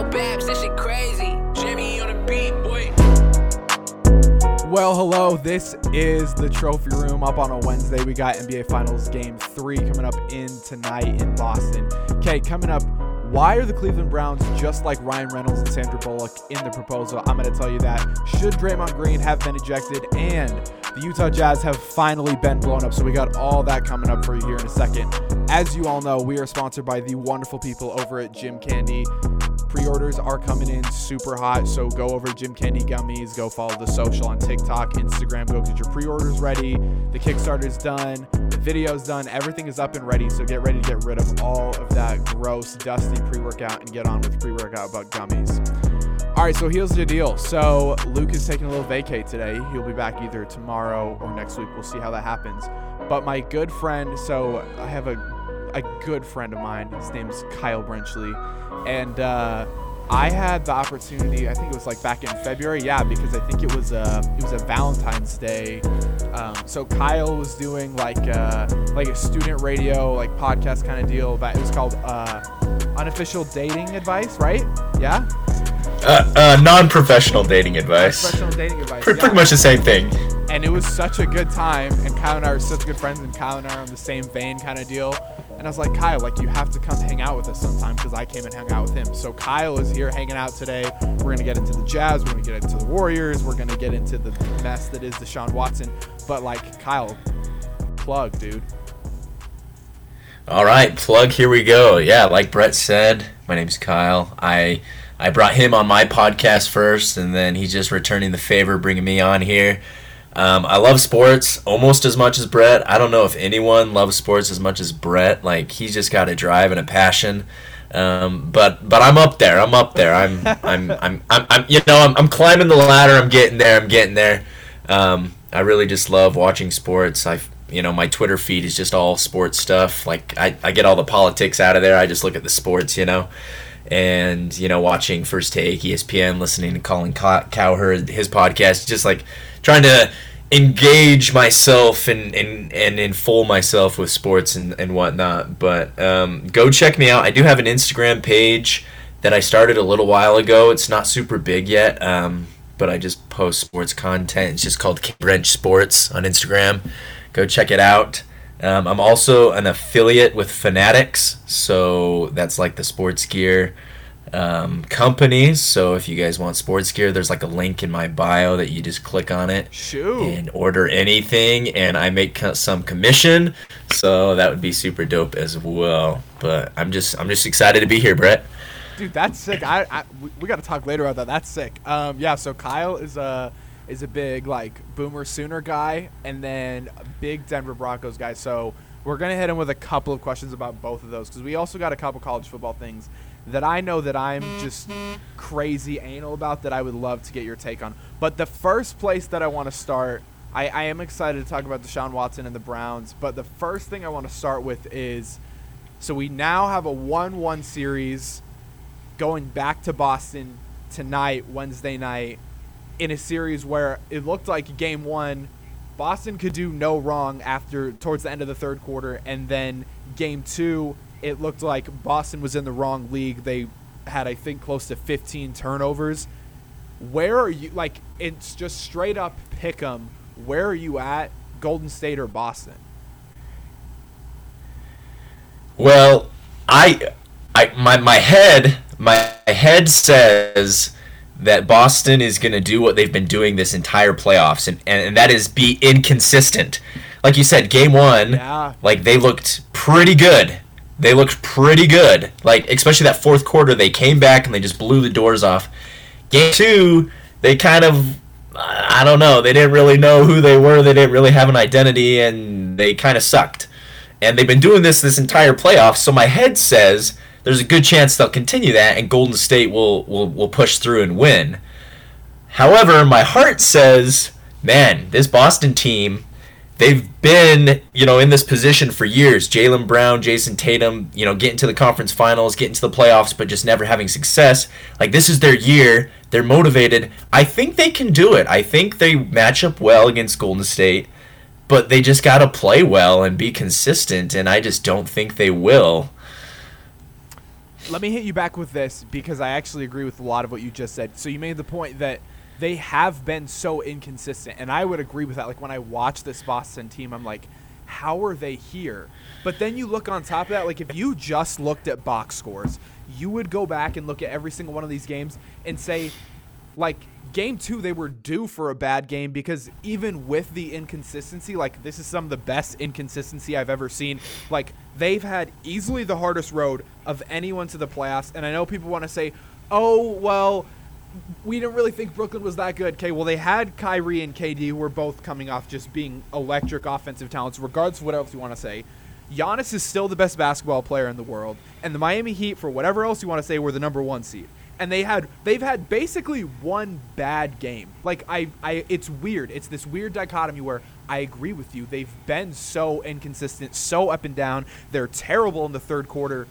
Babs, this shit crazy. Jimmy on the beat, boy. Well, hello. This is the Trophy Room up on a Wednesday. We got NBA Finals Game 3 coming up in tonight in Boston. Okay, coming up, why are the Cleveland Browns just like Ryan Reynolds and Sandra Bullock in the proposal? I'm going to tell you that. Should Draymond Green have been ejected? And the Utah Jazz have finally been blown up. So we got all that coming up for you here in a second. As you all know, we are sponsored by the wonderful people over at Gym Candy. Pre-orders are coming in super hot, so go over Gym Candy Gummies. Go follow the social on TikTok, Instagram. Go get your pre-orders ready. The Kickstarter's done. The video's done. Everything is up and ready. So get ready to get rid of all of that gross, dusty pre-workout and get on with pre-workout about gummies. All right, so here's the deal. So Luke is taking a little vacay today. He'll be back either tomorrow or next week. We'll see how that happens. But my good friend, so I have a a good friend of mine. His name is Kyle Brenchley, and uh, I had the opportunity. I think it was like back in February. Yeah, because I think it was a it was a Valentine's Day. Um, so Kyle was doing like a, like a student radio like podcast kind of deal. But it was called uh, unofficial dating advice, right? Yeah. Uh, uh, non-professional dating advice. Professional dating advice. Pretty, yeah. pretty much the same thing. and it was such a good time and kyle and i are such good friends and kyle and i are on the same vein kind of deal and i was like kyle like you have to come hang out with us sometime because i came and hung out with him so kyle is here hanging out today we're to get into the jazz we're to get into the warriors we're to get into the mess that is deshaun watson but like kyle plug dude All right, plug. Here we go. Yeah, like Brett said, my name's Kyle. I I brought him on my podcast first, and then he's just returning the favor, bringing me on here. Um, I love sports almost as much as Brett. I don't know if anyone loves sports as much as Brett. Like he's just got a drive and a passion. Um, but but I'm up there. I'm up there. I'm I'm I'm I'm, I'm you know I'm, I'm climbing the ladder. I'm getting there. I'm getting there. Um, I really just love watching sports. I you know my Twitter feed is just all sports stuff. Like I, I get all the politics out of there. I just look at the sports. You know and you know watching first take espn listening to colin cowherd his podcast just like trying to engage myself and and, and infold myself with sports and, and whatnot. But um, go check me out. I do have an instagram page that i started a little while ago. It's not super big yet um, but i just post sports content. It's just called wrench sports on instagram. Go check it out. Um, I'm also an affiliate with Fanatics, so that's like the sports gear um, company. So if you guys want sports gear, there's like a link in my bio that you just click on it shoot and order anything, and I make some commission. So that would be super dope as well. But I'm just I'm just excited to be here, Brett. dude that's sick i, I we, we got to talk later about that that's sick um yeah so kyle is a is a big like boomer sooner guy and then a big denver broncos guy so we're gonna hit him with a couple of questions about both of those because we also got a couple college football things that i know that i'm just crazy anal about that i would love to get your take on. But the first place that i want to start I, I am excited to talk about deshaun watson and the browns but the first thing i want to start with is so we now have a 1-1 series going back to Boston tonight, Wednesday night, in a series where it looked like game one, Boston could do no wrong after towards the end of the third quarter, and then game two, it looked like Boston was in the wrong league. They had, I think, close to 15 turnovers. Where are you? Like, it's just straight up pick 'em. Where are you at, Golden State or Boston? Well, I, I my my head my head says that Boston is going to do what they've been doing this entire playoffs, and, and, and that is be inconsistent. Like you said, game one, Yeah. like they looked pretty good. They looked pretty good. Like especially that fourth quarter, they came back and they just blew the doors off. Game two, they kind of I don't know. They didn't really know who they were. They didn't really have an identity, and they kind of sucked. And they've been doing this this entire playoff. So my head says there's a good chance they'll continue that, and Golden State will will, will push through and win. However, my heart says, man, this Boston team, they've been, you know, in this position for years. Jaylen Brown, Jayson Tatum, you know, getting to the conference finals, getting to the playoffs, but just never having success. Like this is their year. They're motivated. I think they can do it. I think they match up well against Golden State, but they just got to play well and be consistent, and I just don't think they will. let me hit you back with this because I actually agree with a lot of what you just said. So you made the point that they have been so inconsistent, and I would agree with that. Like when I watch this Boston team, I'm like, how are they here? But then you look on top of that, like if you just looked at box scores, you would go back and look at every single one of these games and say, like game two they were due for a bad game because even with the inconsistency like this is some of the best inconsistency i've ever seen like they've had easily the hardest road of anyone to the playoffs and i know people want to say oh well we didn't really think Brooklyn was that good. Okay, well they had Kyrie and KD who were both coming off just being electric offensive talents, regardless of what else you want to say. Giannis is still the best basketball player in the world, and the Miami Heat, for whatever else you want to say, were the number one seed and they had they've had basically one bad game. Like I, I it's weird. It's this weird dichotomy where I agree with you. They've been so inconsistent, so up and down. They're terrible in the third quarter,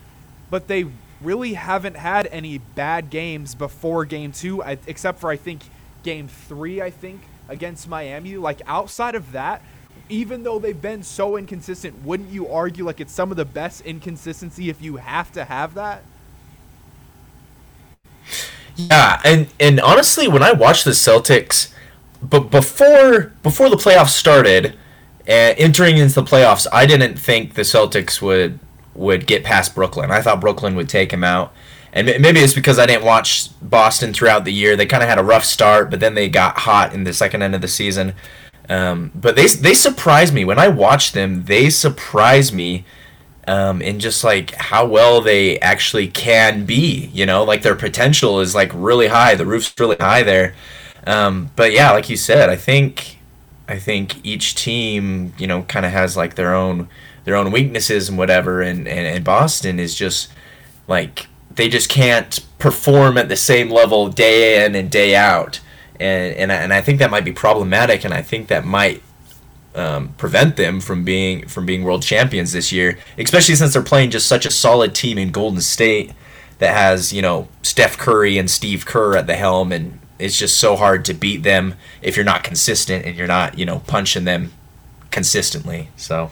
but they really haven't had any bad games before game 2 I, except for I think game 3 I think against Miami. Like outside of that, even though they've been so inconsistent, wouldn't you argue like it's some of the best inconsistency if you have to have that? Yeah, and and honestly, when I watched the Celtics, but before before the playoffs started, and entering into the playoffs, I didn't think the Celtics would would get past Brooklyn. I thought Brooklyn would take him out. And maybe it's because I didn't watch Boston throughout the year. They kind of had a rough start, but then they got hot in the second end of the season. Um, but they they surprised me when I watched them. They surprised me um, and just like how well they actually can be. You know, like their potential is like really high. The roof's really high there. Um, but yeah, like you said, I think I think each team, you know, kind of has like their own their own weaknesses and whatever. And, and and Boston is just like they just can't perform at the same level day in and day out. And, and, and I think that might be problematic, and I think that might um, prevent them from being from being world champions this year, especially since they're playing just such a solid team in Golden State that has you know Steph Curry and Steve Kerr at the helm, and it's just so hard to beat them if you're not consistent and you're not you know punching them consistently. So.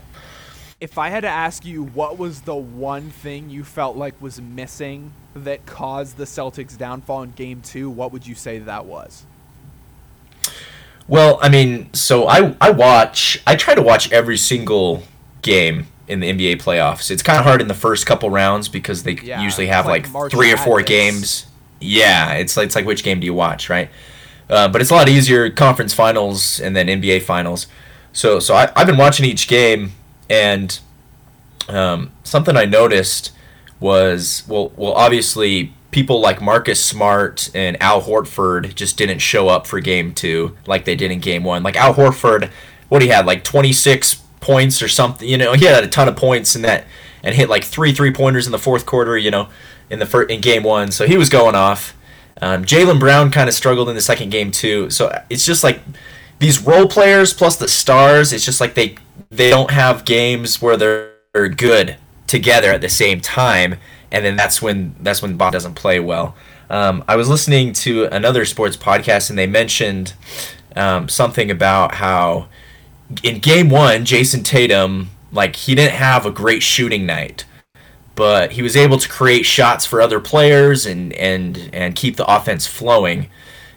If I had to ask you what was the one thing you felt like was missing that caused the Celtics downfall in game 2, what would you say that was? Well, I mean, so I I watch I try to watch every single game in the NBA playoffs. It's kind of hard in the first couple rounds because they yeah, usually have like, like three or four games. Yeah, it's like, it's like which game do you watch, right? Uh, but it's a lot easier conference finals and then NBA finals. So so I, I've been watching each game and um, something I noticed was well well obviously people like Marcus Smart and Al Horford just didn't show up for game two like they did in game one. Like Al Horford, what he had, like 26 points or something. You know, he had a ton of points in that and hit like three three pointers in the fourth quarter. You know, in the first, in game one, so he was going off. Um, Jaylen Brown kind of struggled in the second game too. So it's just like these role players plus the stars. It's just like they they don't have games where they're good together at the same time and then that's when that's when Bob doesn't play well. Um, I was listening to another sports podcast, and they mentioned um, something about how in Game One, Jayson Tatum like he didn't have a great shooting night, but he was able to create shots for other players and and and keep the offense flowing.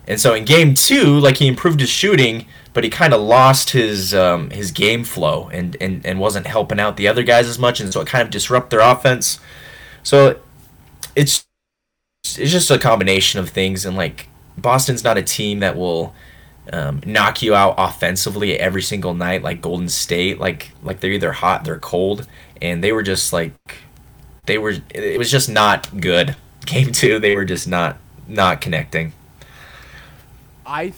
And so in Game Two, like he improved his shooting, but he kind of lost his um, his game flow and, and and wasn't helping out the other guys as much, and so it kind of disrupted their offense. So it's it's just a combination of things, and like Boston's not a team that will um, knock you out offensively every single night like Golden State. Like like they're either hot, they're cold, and they were just like they were. It was just not good. Game two, they were just not not connecting. I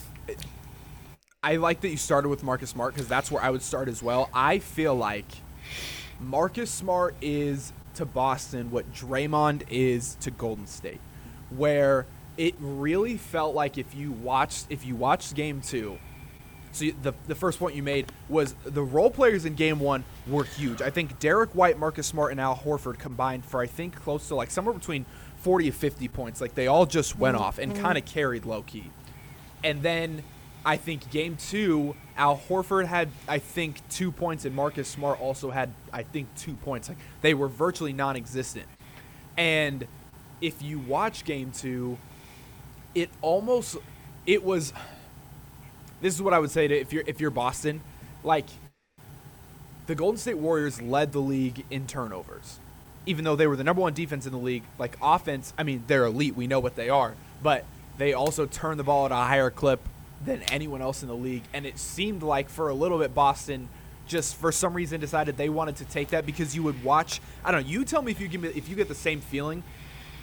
I like that you started with Marcus Smart because that's where I would start as well. I feel like Marcus Smart is to Boston what Draymond is to Golden State, where it really felt like if you watched if you watched game two, so the the first point you made was the role players in game one were huge. I think Derrick White, Marcus Smart, and Al Horford combined for I think close to like somewhere between 40 and 50 points. Like they all just went mm-hmm. off and mm-hmm. kind of carried low key. And then I think game two, Al Horford had I think two points, and Marcus Smart also had I think two points. Like they were virtually non-existent, and if you watch game two, it almost it was. This is what I would say to if you're if you're Boston, like the Golden State Warriors led the league in turnovers, even though they were the number one defense in the league. Like offense, I mean they're elite. We know what they are, but they also turn the ball at a higher clip than anyone else in the league. And it seemed like for a little bit Boston just for some reason decided they wanted to take that because you would watch. I don't know. You tell me if you give me if you get the same feeling,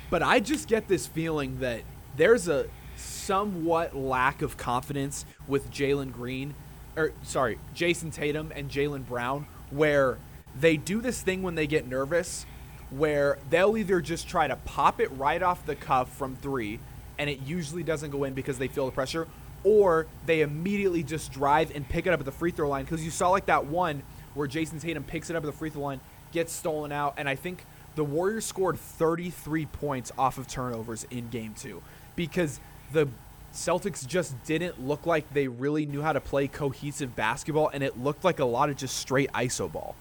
but I just get this feeling that there's a somewhat lack of confidence with Jalen Green, or sorry, Jayson Tatum and Jaylen Brown, where they do this thing when they get nervous, where they'll either just try to pop it right off the cuff from three, and it usually doesn't go in because they feel the pressure, or they immediately just drive and pick it up at the free throw line because you saw like that one where Jayson Tatum picks it up at the free throw line, gets stolen out, and I think the Warriors scored 33 points off of turnovers in game two because the Celtics just didn't look like they really knew how to play cohesive basketball, and it looked like a lot of just straight ISO ball.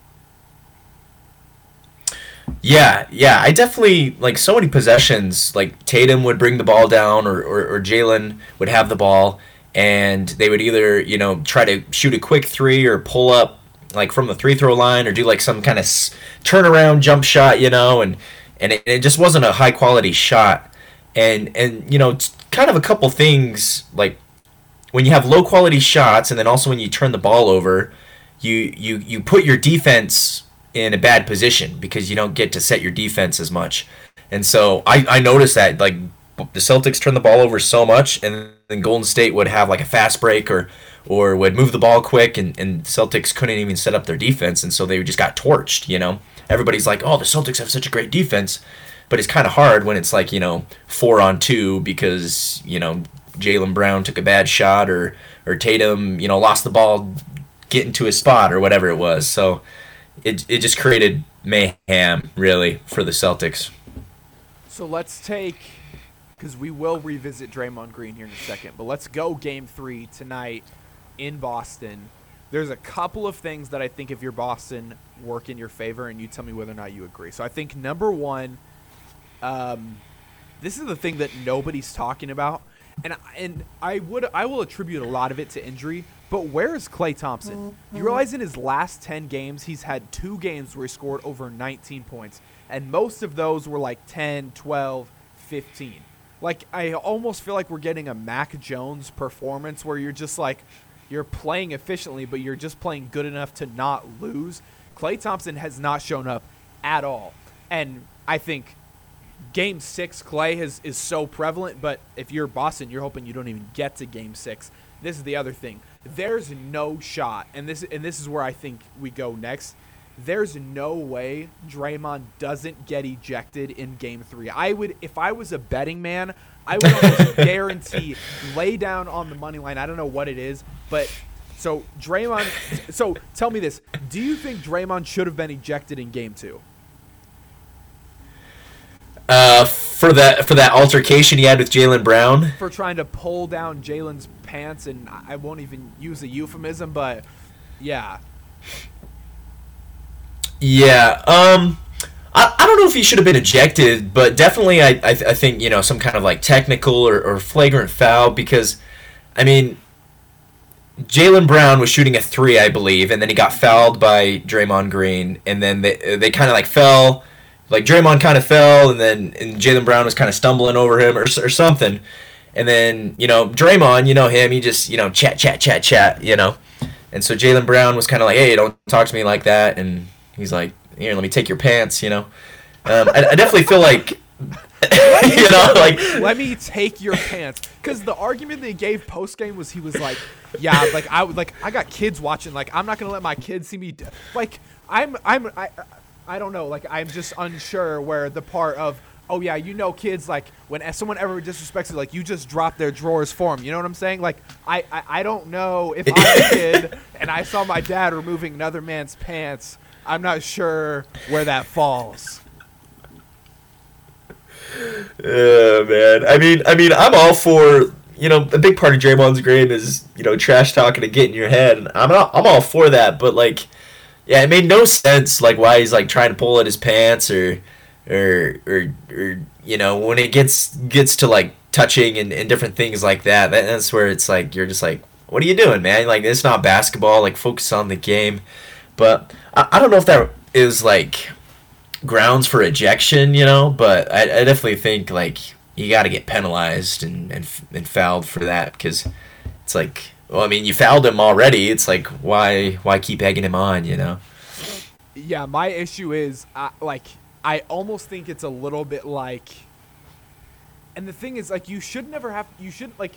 Yeah, yeah, I definitely like so many possessions. Like Tatum would bring the ball down, or, or, or Jaylen would have the ball, and they would either you know try to shoot a quick three or pull up like from the three throw line or do like some kind of s- turnaround jump shot, you know, and and it, it just wasn't a high quality shot, and and you know it's kind of a couple things like when you have low quality shots, and then also when you turn the ball over, you you you put your defense in a bad position because you don't get to set your defense as much. And so I, I noticed that like the Celtics turn the ball over so much and then Golden State would have like a fast break or or would move the ball quick and, and Celtics couldn't even set up their defense and so they just got torched, you know. Everybody's like, Oh, the Celtics have such a great defense but it's kinda hard when it's like, you know, four on two because, you know, Jaylen Brown took a bad shot or or Tatum, you know, lost the ball getting to his spot or whatever it was. So it it just created mayhem really for the Celtics. So let's take, because we will revisit Draymond Green here in a second, but let's go game three tonight in Boston. There's a couple of things that I think if you're Boston work in your favor, and you tell me whether or not you agree. So I think number one, um, this is the thing that nobody's talking about, and and I would I will attribute a lot of it to injury. But where is Klay Thompson? You realize in his last 10 games, he's had two games where he scored over 19 points. And most of those were like 10, 12, 15. Like, I almost feel like we're getting a Mac Jones performance where you're just like, you're playing efficiently, but you're just playing good enough to not lose. Klay Thompson has not shown up at all. And I think game six, Klay has, is so prevalent, but if you're Boston, you're hoping you don't even get to game six. This is the other thing. There's no shot, and this and this is where I think we go next. There's no way Draymond doesn't get ejected in game three. I would if I was a betting man, I would almost guarantee lay down on the money line. I don't know what it is, but so Draymond so tell me this. Do you think Draymond should have been ejected in game two? Uh, for that for that altercation he had with Jaylen Brown. for trying to pull down Jaylen's pants, and I I won't even use a euphemism, but yeah, Yeah. Um. I, I don't know if he should have been ejected, but definitely I, I, I think you know some kind of like technical or, or flagrant foul because, I mean, Jaylen Brown was shooting a three, I believe, and then he got fouled by Draymond Green, and then they they kind of like fell, like Draymond kind of fell, and then and Jaylen Brown was kind of stumbling over him or or something, and then you know Draymond, you know him, he just you know chat chat chat chat, you know, and so Jaylen Brown was kind of like, hey, don't talk to me like that, and he's like, here, let me take your pants, you know. Um, I, I definitely feel like, you know, like let me take your pants. Because the argument they gave post game was he was like, yeah, like I would like I got kids watching, like I'm not gonna let my kids see me. d-" Like I'm I'm I I don't know, like I'm just unsure where the part of. Oh yeah, you know, kids like when someone ever disrespects it, like you just drop their drawers for them. You know what I'm saying? Like I, I, I don't know if I'm a kid and I saw my dad removing another man's pants. I'm not sure where that falls. Oh man, I mean, I mean, I'm all for you know a big part of Draymond's game is you know trash talking to get in your head, and I'm not, I'm all for that. But like, yeah, it made no sense like why he's like trying to pull at his pants or or or or you know when it gets gets to like touching and, and different things like that, that that's where it's like you're just like what are you doing man like it's not basketball like focus on the game but I, I don't know if that is like grounds for ejection you know but i, I definitely think like you got to get penalized and, and and fouled for that because it's like well i mean you fouled him already it's like why why keep egging him on you know Yeah, my issue is uh, like I almost think it's a little bit like, and the thing is like you should never have you shouldn't like.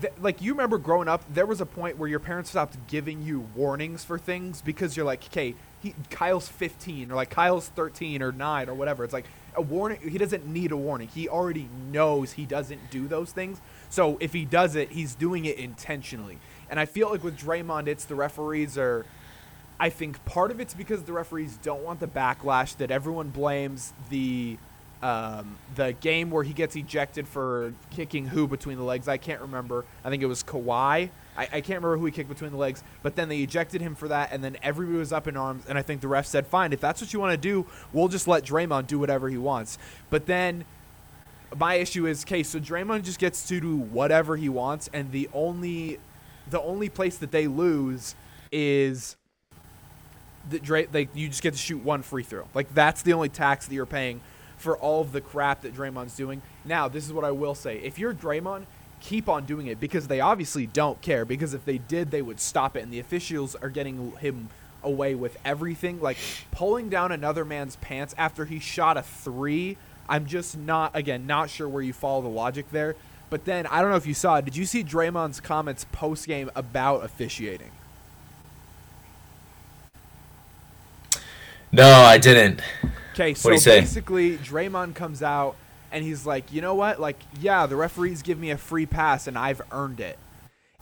Th- like you remember growing up, there was a point where your parents stopped giving you warnings for things because you're like, okay, he Kyle's 15 or like Kyle's 13 or nine or whatever. It's like a warning. He doesn't need a warning. He already knows he doesn't do those things. So if he does it, he's doing it intentionally. And I feel like with Draymond, it's the referees are. I think part of it's because the referees don't want the backlash that everyone blames the um, the game where he gets ejected for kicking who between the legs. I can't remember. I think it was Kawhi. I, I can't remember who he kicked between the legs, but then they ejected him for that, and then everybody was up in arms. And I think the ref said, "Fine, if that's what you want to do, we'll just let Draymond do whatever he wants." But then my issue is, okay, so Draymond just gets to do whatever he wants, and the only the only place that they lose is that Dray, like you just get to shoot one free throw. Like that's the only tax that you're paying for all of the crap that Draymond's doing. Now, this is what I will say: if you're Draymond, keep on doing it because they obviously don't care. Because if they did, they would stop it, and the officials are getting him away with everything. Like pulling down another man's pants after he shot a three. I'm just not again not sure where you follow the logic there. But then I don't know if you saw. Did you see Draymond's comments post game about officiating? no i didn't Okay, so What'd he say? basically, Draymond comes out and he's like, you know what? Like, yeah, the referees give me a free pass and I've earned it.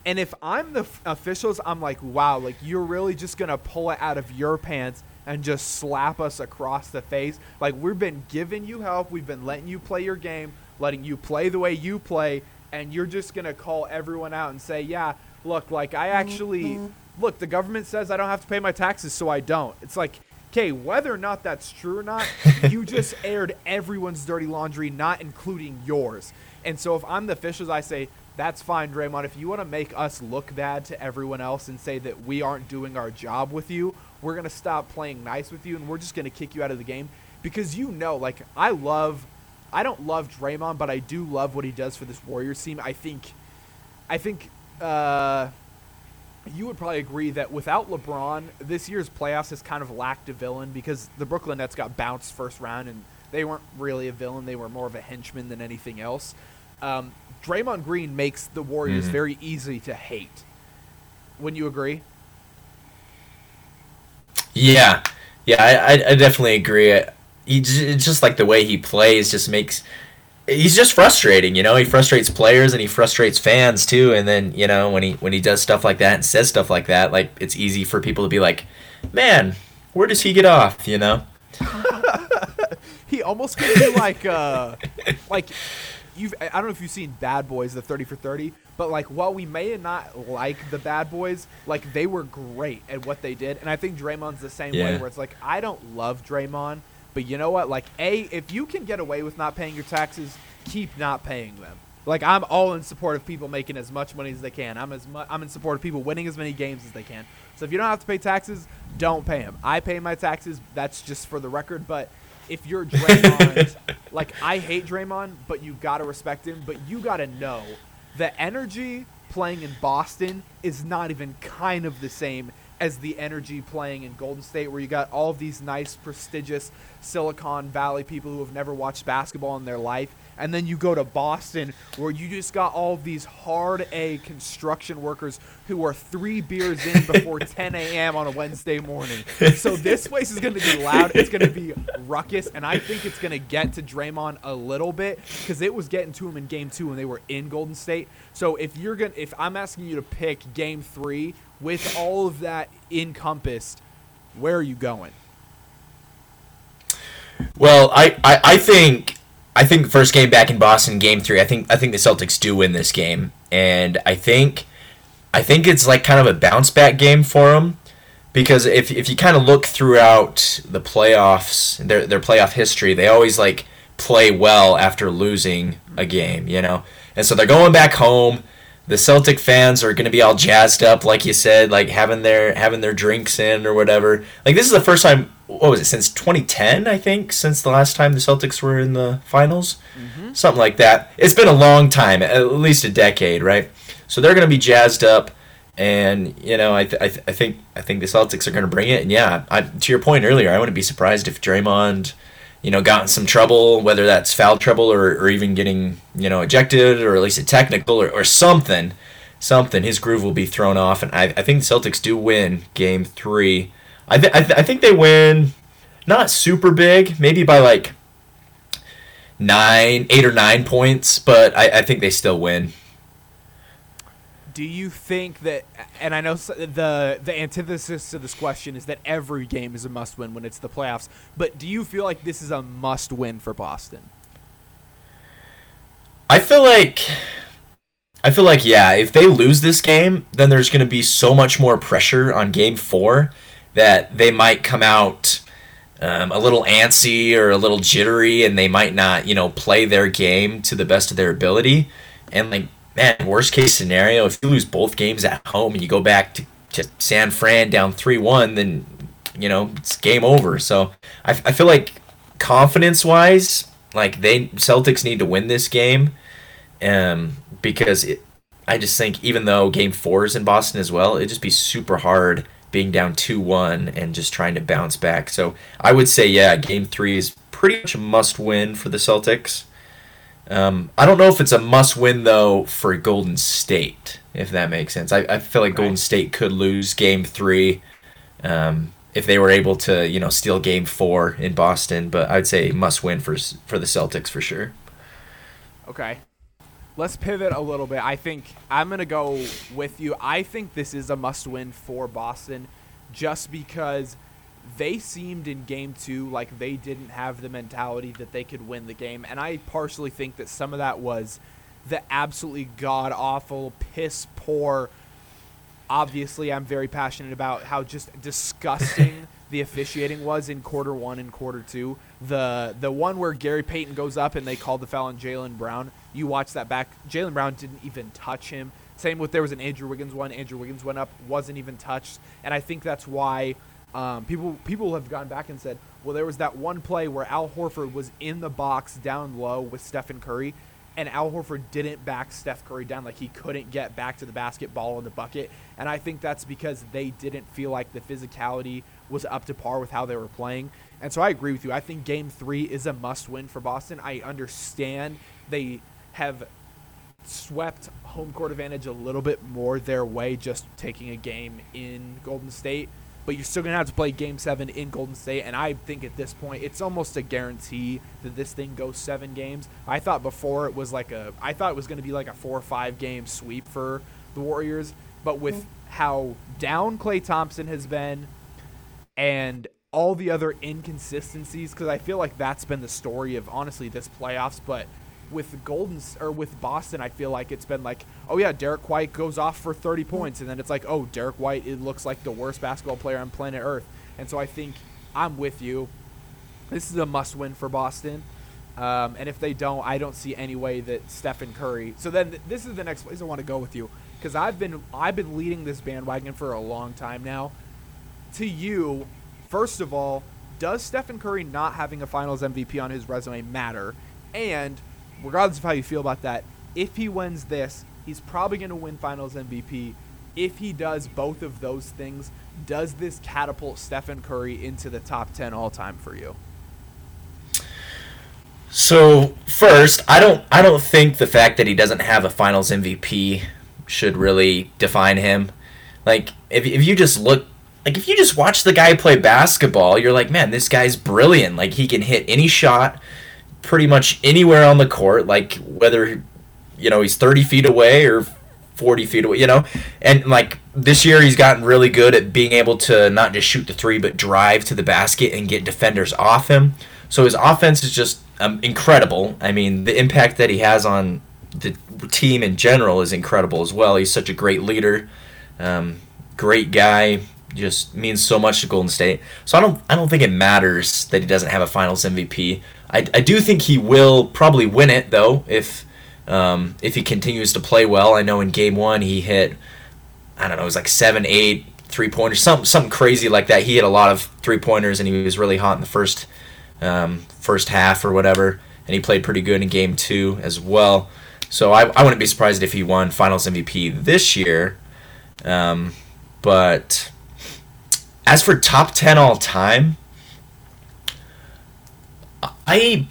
And if I'm the f- officials, I'm like, wow, like you're really just gonna pull it out of your pants and just slap us across the face. Like we've been giving you help, we've been letting you play your game, letting you play the way you play, and you're just gonna call everyone out and say, yeah, look, like I mm-hmm. actually look, the government says I don't have to pay my taxes, so I don't. It's like, okay, whether or not that's true or not, you just aired everyone's dirty laundry, not including yours. And so if I'm the officials, I say, that's fine, Draymond. If you want to make us look bad to everyone else and say that we aren't doing our job with you, we're going to stop playing nice with you and we're just going to kick you out of the game. Because you know, like, I love, I don't love Draymond, but I do love what he does for this Warriors team. I think, I think, uh, you would probably agree that without LeBron, this year's playoffs has kind of lacked a villain because the Brooklyn Nets got bounced first round and they weren't really a villain. They were more of a henchman than anything else. Um, Draymond Green makes the Warriors Mhm. very easy to hate. Wouldn't you agree? Yeah, yeah, I, I, definitely agree. He it's just like the way he plays just makes. He's just frustrating, you know. He frustrates players and he frustrates fans too. And then you know when he when he does stuff like that and says stuff like that, like it's easy for people to be like, "Man, where does he get off?" You know. He almost gives you like uh like you've I don't know if you've seen Bad Boys the 30 for 30 but like while we may not like the Bad Boys like they were great at what they did and I think Draymond's the same way where it's like I don't love Draymond but you know what? Like a if you can get away with not paying your taxes keep not paying them. Like I'm all in support of people making as much money as they can. I'm as mu- I'm in support of people winning as many games as they can. So if you don't have to pay taxes don't pay them I pay my taxes that's just for the record but if you're Draymond, like I hate Draymond, but you gotta respect him. But you gotta know the energy playing in Boston is not even kind of the same as the energy playing in Golden State, where you got all of these nice, prestigious Silicon Valley people who have never watched basketball in their life. And then you go to Boston, where you just got all of these hard A construction workers who are three beers in before 10 a.m. on a Wednesday morning. So this place is going to be loud. It's going to be ruckus, and I think it's going to get to Draymond a little bit because it was getting to him in Game Two when they were in Golden State. So if you're gonna, if I'm asking you to pick Game Three with all of that encompassed, where are you going? Well, I, I, I think I think first game back in Boston, game three. I think I think the Celtics do win this game, and I think I think it's like kind of a bounce back game for them because if if you kind of look throughout the playoffs, their their playoff history, they always like play well after losing a game, you know. And so they're going back home. The Celtic fans are going to be all jazzed up, like you said, like having their having their drinks in or whatever. Like this is the first time. What was it since 2010? I think since the last time the Celtics were in the finals, mm-hmm. something like that. It's been a long time, at least a decade, right? So they're going to be jazzed up and you know, I, th- I, th- I think I think the Celtics are going to bring it. And yeah, I, to your point earlier, I wouldn't be surprised if Draymond, you know, gotten some trouble, whether that's foul trouble or, or even getting you know ejected or at least a technical or, or something, something. His groove will be thrown off, and I, I think the Celtics do win Game Three. I th- I, th- I think they win, not super big, maybe by like nine, eight or nine points, but I, I think they still win do you think that and i know the the antithesis to this question is that every game is a must win when it's the playoffs but do you feel like this is a must win for boston? I feel like i feel like yeah if they lose this game then there's going to be so much more pressure on game four that they might come out um, a little antsy or a little jittery and they might not you know play their game to the best of their ability. And like man, worst case scenario, if you lose both games at home and you go back to, to San Fran down 3 1, then, you know, it's game over. So I, I feel like confidence wise, like they Celtics need to win this game um, because it, I just think even though game four is in Boston as well, it'd just be super hard being down 2 1 and just trying to bounce back. So I would say, yeah, game three is pretty much a must win for the Celtics. Um, I don't know if it's a must win though for Golden State, if that makes sense. I, I feel like right. Golden State could lose Game Three um, if they were able to, you know, steal Game Four in Boston. But I'd say must win for for the Celtics for sure. Okay, let's pivot a little bit. I think I'm gonna go with you. I think this is a must win for Boston, just because they seemed in game two like they didn't have the mentality that they could win the game. And I partially think that some of that was the absolutely god awful, piss poor. Obviously, I'm very passionate about how just disgusting the officiating was in quarter one and quarter two. The the one where Gary Payton goes up and they called the foul on Jaylen Brown. You watch that back. Jaylen Brown didn't even touch him. Same with there was an Andrew Wiggins one. Andrew Wiggins went up, wasn't even touched, and I think that's why um, people people have gone back and said, well, there was that one play where Al Horford was in the box down low with Stephen Curry, and Al Horford didn't back Steph Curry down, like he couldn't get back to the basketball in the bucket. And I think that's because they didn't feel like the physicality was up to par with how they were playing. And so I agree with you. I think Game Three is a must-win for Boston. I understand they have swept home court advantage a little bit more their way just taking a game in Golden State but you're still going to have to play game seven in Golden State. And I think at this point, it's almost a guarantee that this thing goes seven games. I thought before it was like a, I thought it was going to be like a four or five game sweep for the Warriors. But with mm-hmm. how down Klay Thompson has been and all the other inconsistencies, because I feel like that's been the story of honestly this playoffs, but with Golden or with Boston, I feel like it's been like, oh yeah, Derrick White goes off for 30 points, and then it's like, oh, Derrick White, it looks like the worst basketball player on planet Earth. And so I think I'm with you. This is a must-win for Boston. Um, and if they don't, I don't see any way that Stephen Curry. So then th- this is the next place I want to go with you because I've been I've been leading this bandwagon for a long time now. To you, first of all, does Stephen Curry not having a Finals MVP on his resume matter? And regardless of how you feel about that, if he wins this, he's probably going to win Finals MVP. If he does both of those things, does this catapult Stephen Curry into the top 10 all time for you? So first, I don't I don't think the fact that he doesn't have a Finals MVP should really define him. Like if if you just look like if you just watch the guy play basketball, you're like, man, this guy's brilliant. Like he can hit any shot pretty much anywhere on the court, like whether you know he's 30 feet away or 40 feet away, you know, and like this year he's gotten really good at being able to not just shoot the three but drive to the basket and get defenders off him. So his offense is just um, incredible. I mean, the impact that he has on the team in general is incredible as well. He's such a great leader, um, great guy. just means so much to Golden State. So I don't I don't think it matters that he doesn't have a Finals MVP. I, I do think he will probably win it though if um, if he continues to play well. I know in Game One he hit I don't know it was like seven eight three pointers something something crazy like that. He hit a lot of three pointers and he was really hot in the first um, first half or whatever, and he played pretty good in Game Two as well. So I, I wouldn't be surprised if he won Finals MVP this year. Um, but as for top 10 all time, I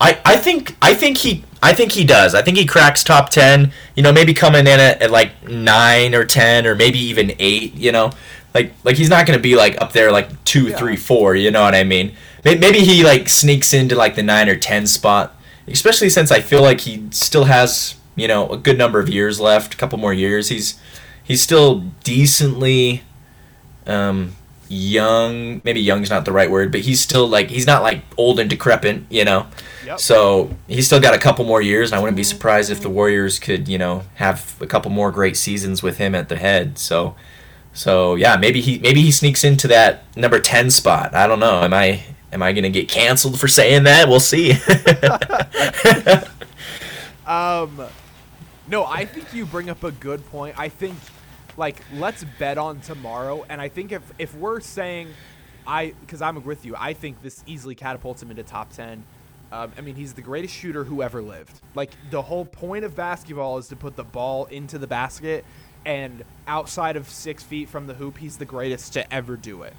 I I think I think he I think he does. I think he cracks top 10, you know, maybe coming in at, at like 9 or 10 or maybe even 8, you know. Like like he's not going to be like up there like two, Yeah. three, four. you know what I mean? Maybe he like sneaks into like the 9 or 10 spot, especially since I feel like he still has, you know, a good number of years left, a couple more years. He's he's still decently um, young. Maybe young's not the right word, but he's still like he's not like old and decrepit, you know. Yep. So he's still got a couple more years, and I wouldn't be surprised if the Warriors could, you know, have a couple more great seasons with him at the head. So, so yeah, maybe he maybe he sneaks into that number ten spot. I don't know. Am I am I gonna get canceled for saying that? We'll see. Um, no, I think you bring up a good point. I think, like, let's bet on tomorrow. And I think if if we're saying, I because I'm with you, I think this easily catapults him into top ten. Um, I mean, he's the greatest shooter who ever lived. Like the whole point of basketball is to put the ball into the basket, and outside of six feet from the hoop, he's the greatest to ever do it.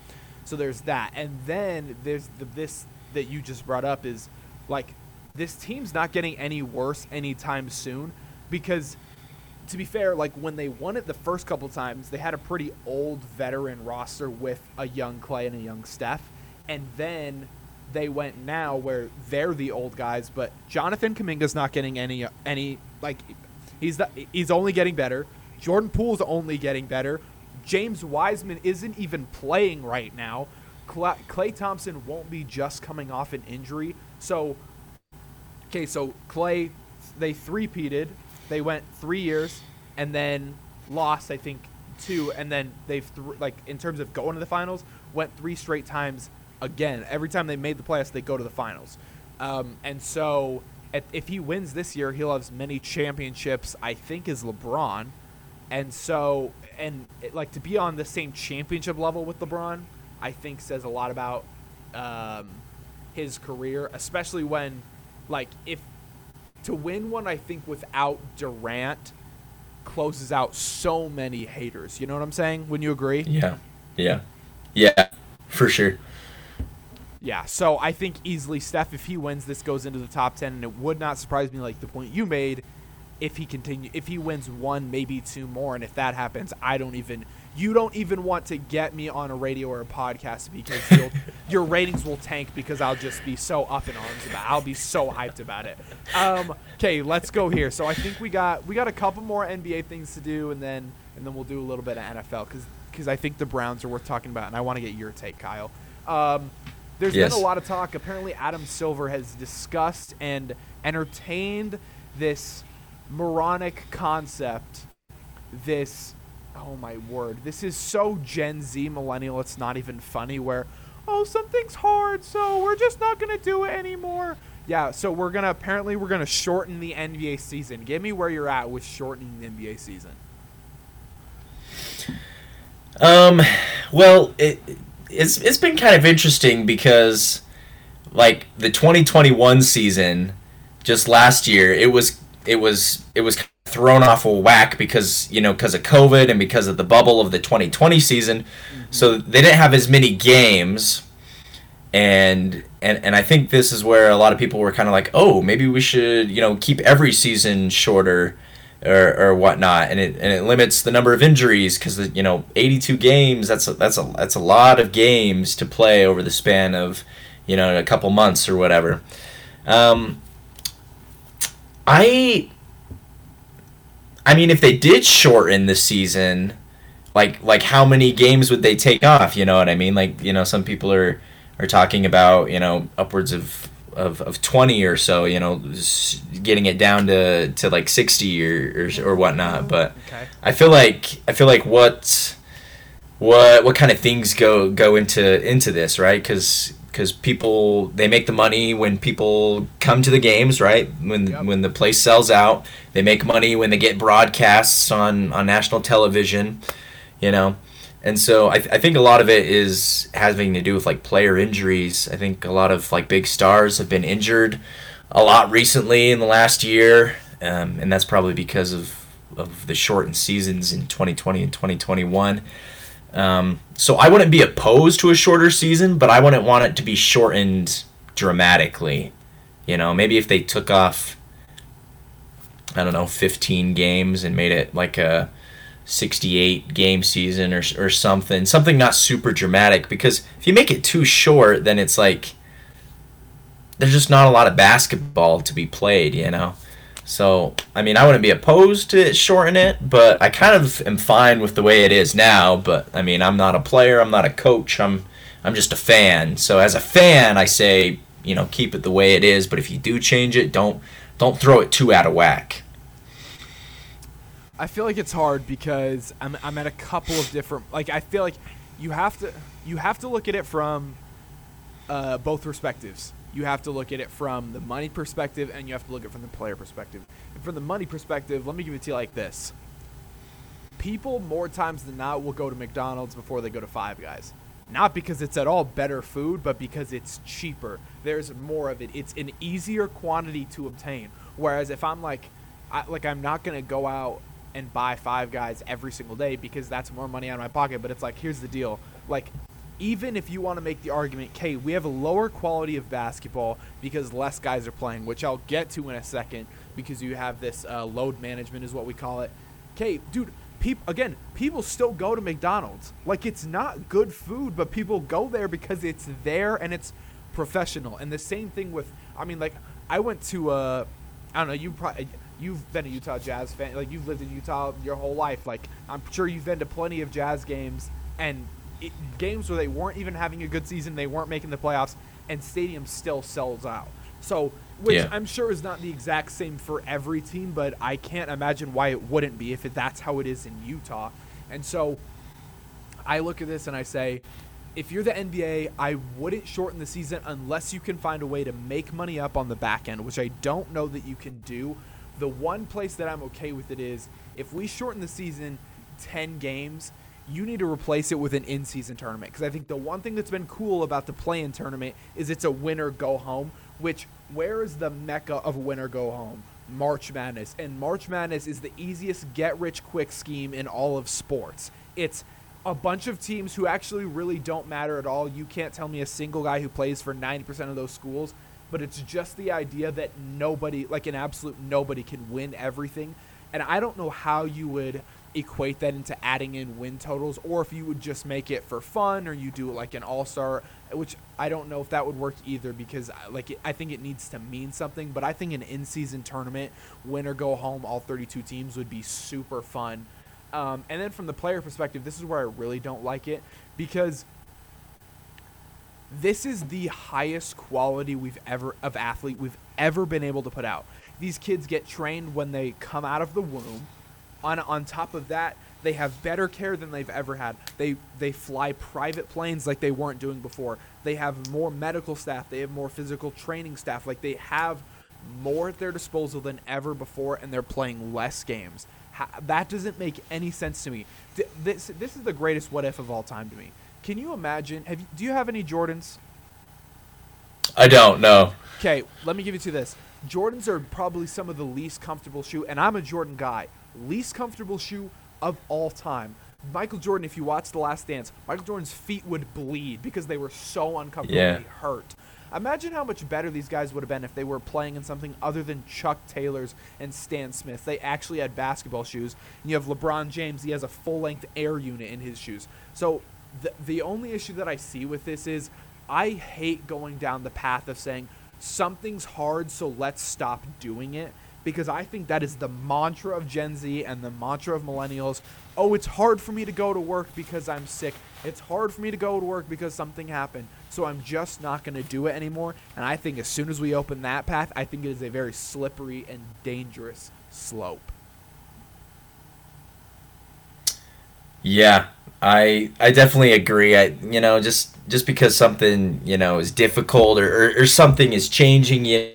So there's that, and then there's the, this that you just brought up is like this team's not getting any worse anytime soon because to be fair, like when they won it the first couple times, they had a pretty old veteran roster with a young Klay and a young Steph, and then they went now where they're the old guys, but Jonathan Kuminga's not getting any any like he's the, he's only getting better. Jordan Poole's only getting better. James Wiseman isn't even playing right now. Cla- Klay Thompson won't be just coming off an injury, so Okay, so Klay, they three-peated. They went three years and then lost, I think, two, and then they've th- like in terms of going to the finals, went three straight times again. Every time they made the playoffs, they go to the finals. Um, and so, if, if he wins this year, he'll have as many championships, I think, as LeBron. And so, and it, like to be on the same championship level with LeBron, I think says a lot about um, his career, especially when, like, if to win one, I think without Durant closes out so many haters. You know what I'm saying? When you agree? yeah, yeah, yeah, for sure. Yeah, so I think easily Steph, if he wins, this goes into the top ten, and it would not surprise me, like the point you made, if he continue, if he wins one, maybe two more, and if that happens, I don't even, you don't even want to get me on a radio or a podcast because you'll, your ratings will tank because I'll just be so up in arms about. it. I'll be so hyped about it. Um, okay, let's go here. So I think we got we got a couple more NBA things to do, and then and then we'll do a little bit of NFL because because I think the Browns are worth talking about, and I want to get your take, Kyle. Um, there's Yes. been a lot of talk. Apparently, Adam Silver has discussed and entertained this moronic concept. This, oh my word, this is so Gen Z millennial. It's not even funny. Where, oh, something's hard, so we're just not gonna do it anymore. Yeah, so we're gonna apparently we're gonna shorten the NBA season. Give me where you're at with shortening the NBA season. Um, well, it it's it's been kind of interesting because, like the 2021 season, just last year, it was it was it was thrown off a whack because you know because of COVID and because of the bubble of the 2020 season, so they didn't have as many games, and and and I think this is where a lot of people were kind of like, oh, maybe we should you know keep every season shorter or, or whatnot, and it and it limits the number of injuries because you know 82 games that's a, that's a that's a lot of games to play over the span of you know a couple months or whatever. Um, I I mean, if they did shorten the season, like like how many games would they take off? You know what I mean? Like you know, some people are are talking about you know upwards of of, of 20 or so you know getting it down to, to like 60 or, or or whatnot mm-hmm. but Okay. I feel like I feel like what what what kind of things go go into into this, right? Because because people they make the money when people come to the games, right? When Yep. when the place sells out, they make money when they get broadcasts on on national television, you know. And so I, I think a lot of it is having to do with like player injuries. I think a lot of like big stars have been injured a lot recently in the last year, um, and that's probably because of of the shortened seasons in 2020 and 2021. Um, so I wouldn't be opposed to a shorter season, but I wouldn't want it to be shortened dramatically. You know, maybe if they took off, I don't know, 15 games and made it like a 68 game season or, or something, something not super dramatic. Because if you make it too short, then it's like there's just not a lot of basketball to be played, you know. So, I mean, I wouldn't be opposed to shorten it, but I kind of am fine with the way it is now. But I mean, I'm not a player, I'm not a coach, I'm I'm just a fan. So as a fan, I say, you know, keep it the way it is. But if you do change it, don't don't throw it too out of whack. I feel like it's hard because I'm I'm at a couple of different like I feel like you have to you have to look at it from uh, both perspectives. You have to look at it from the money perspective and you have to look at it from the player perspective. And from the money perspective, let me give it to you like this. People more times than not will go to McDonald's before they go to Five Guys. Not because it's at all better food, but because it's cheaper. There's more of it. It's an easier quantity to obtain. Whereas if I'm like, I, like I'm not gonna go out and buy Five Guys every single day because that's more money out of my pocket. But it's like, here's the deal. Like, even if you want to make the argument, okay, we have a lower quality of basketball because less guys are playing, which I'll get to in a second because you have this uh, load management, is what we call it. Okay, dude, people again, people still go to McDonald's. Like it's not good food, but people go there because it's there and it's professional. And the same thing with, I mean, like I went to, uh, I don't know, you probably. You've been a Utah Jazz fan, like you've lived in Utah your whole life. Like I'm sure you've been to plenty of Jazz games and it, games where they weren't even having a good season, they weren't making the playoffs, and stadium still sells out. So, which Yeah. I'm sure is not the exact same for every team, but I can't imagine why it wouldn't be if it, that's how it is in Utah. And so, I look at this and I say, if you're the NBA, I wouldn't shorten the season unless you can find a way to make money up on the back end, which I don't know that you can do. The one place that I'm okay with it is if we shorten the season 10 games, you need to replace it with an in season tournament. Because I think the one thing that's been cool about the play in tournament is it's a winner go home, which where is the mecca of winner go home? March Madness. And March Madness is the easiest get rich quick scheme in all of sports. It's a bunch of teams who actually really don't matter at all. You can't tell me a single guy who plays for 90% of those schools, but it's just the idea that nobody, like an absolute nobody, can win everything. And I don't know how you would equate that into adding in win totals or if you would just make it for fun or you do like an all-star which i don't know if that would work either because like i think it needs to mean something but i think an in-season tournament win or go home all 32 teams would be super fun. Um, and then from the player perspective this is where i really don't like it because this is the highest quality we've ever of athlete we've ever been able to put out. These kids get trained when they come out of the womb on on top of that they have better care than they've ever had. They they fly private planes like they weren't doing before. They have more medical staff. They have more physical training staff. Like they have more at their disposal than ever before and they're playing less games. Ha- that doesn't make any sense to me. Th- this this is the greatest what if of all time to me. Can you imagine have you, do you have any jordans? I don't know. Okay, let me give it to you this. Jordans are probably some of the least comfortable shoe, and I'm a Jordan guy. Least comfortable shoe of all time. Michael Jordan, if you watch The Last Dance, Michael Jordan's feet would bleed because they were so uncomfortable Yeah. and they hurt. Imagine how much better these guys would have been if they were playing in something other than Chuck Taylors and Stan Smith. They actually had basketball shoes. And you have LeBron James, he has a full length air unit in his shoes. So the, the only issue that I see with this is I hate going down the path of saying something's hard, so let's stop doing it. Because I think that is the mantra of Gen Z and the mantra of millennials. Oh, it's hard for me to go to work because I'm sick. It's hard for me to go to work because something happened. So I'm just not going to do it anymore. And I think as soon as we open that path, I think it is a very slippery and dangerous slope. Yeah, I I definitely agree. I you know just just because something you know is difficult or or, or something is changing you.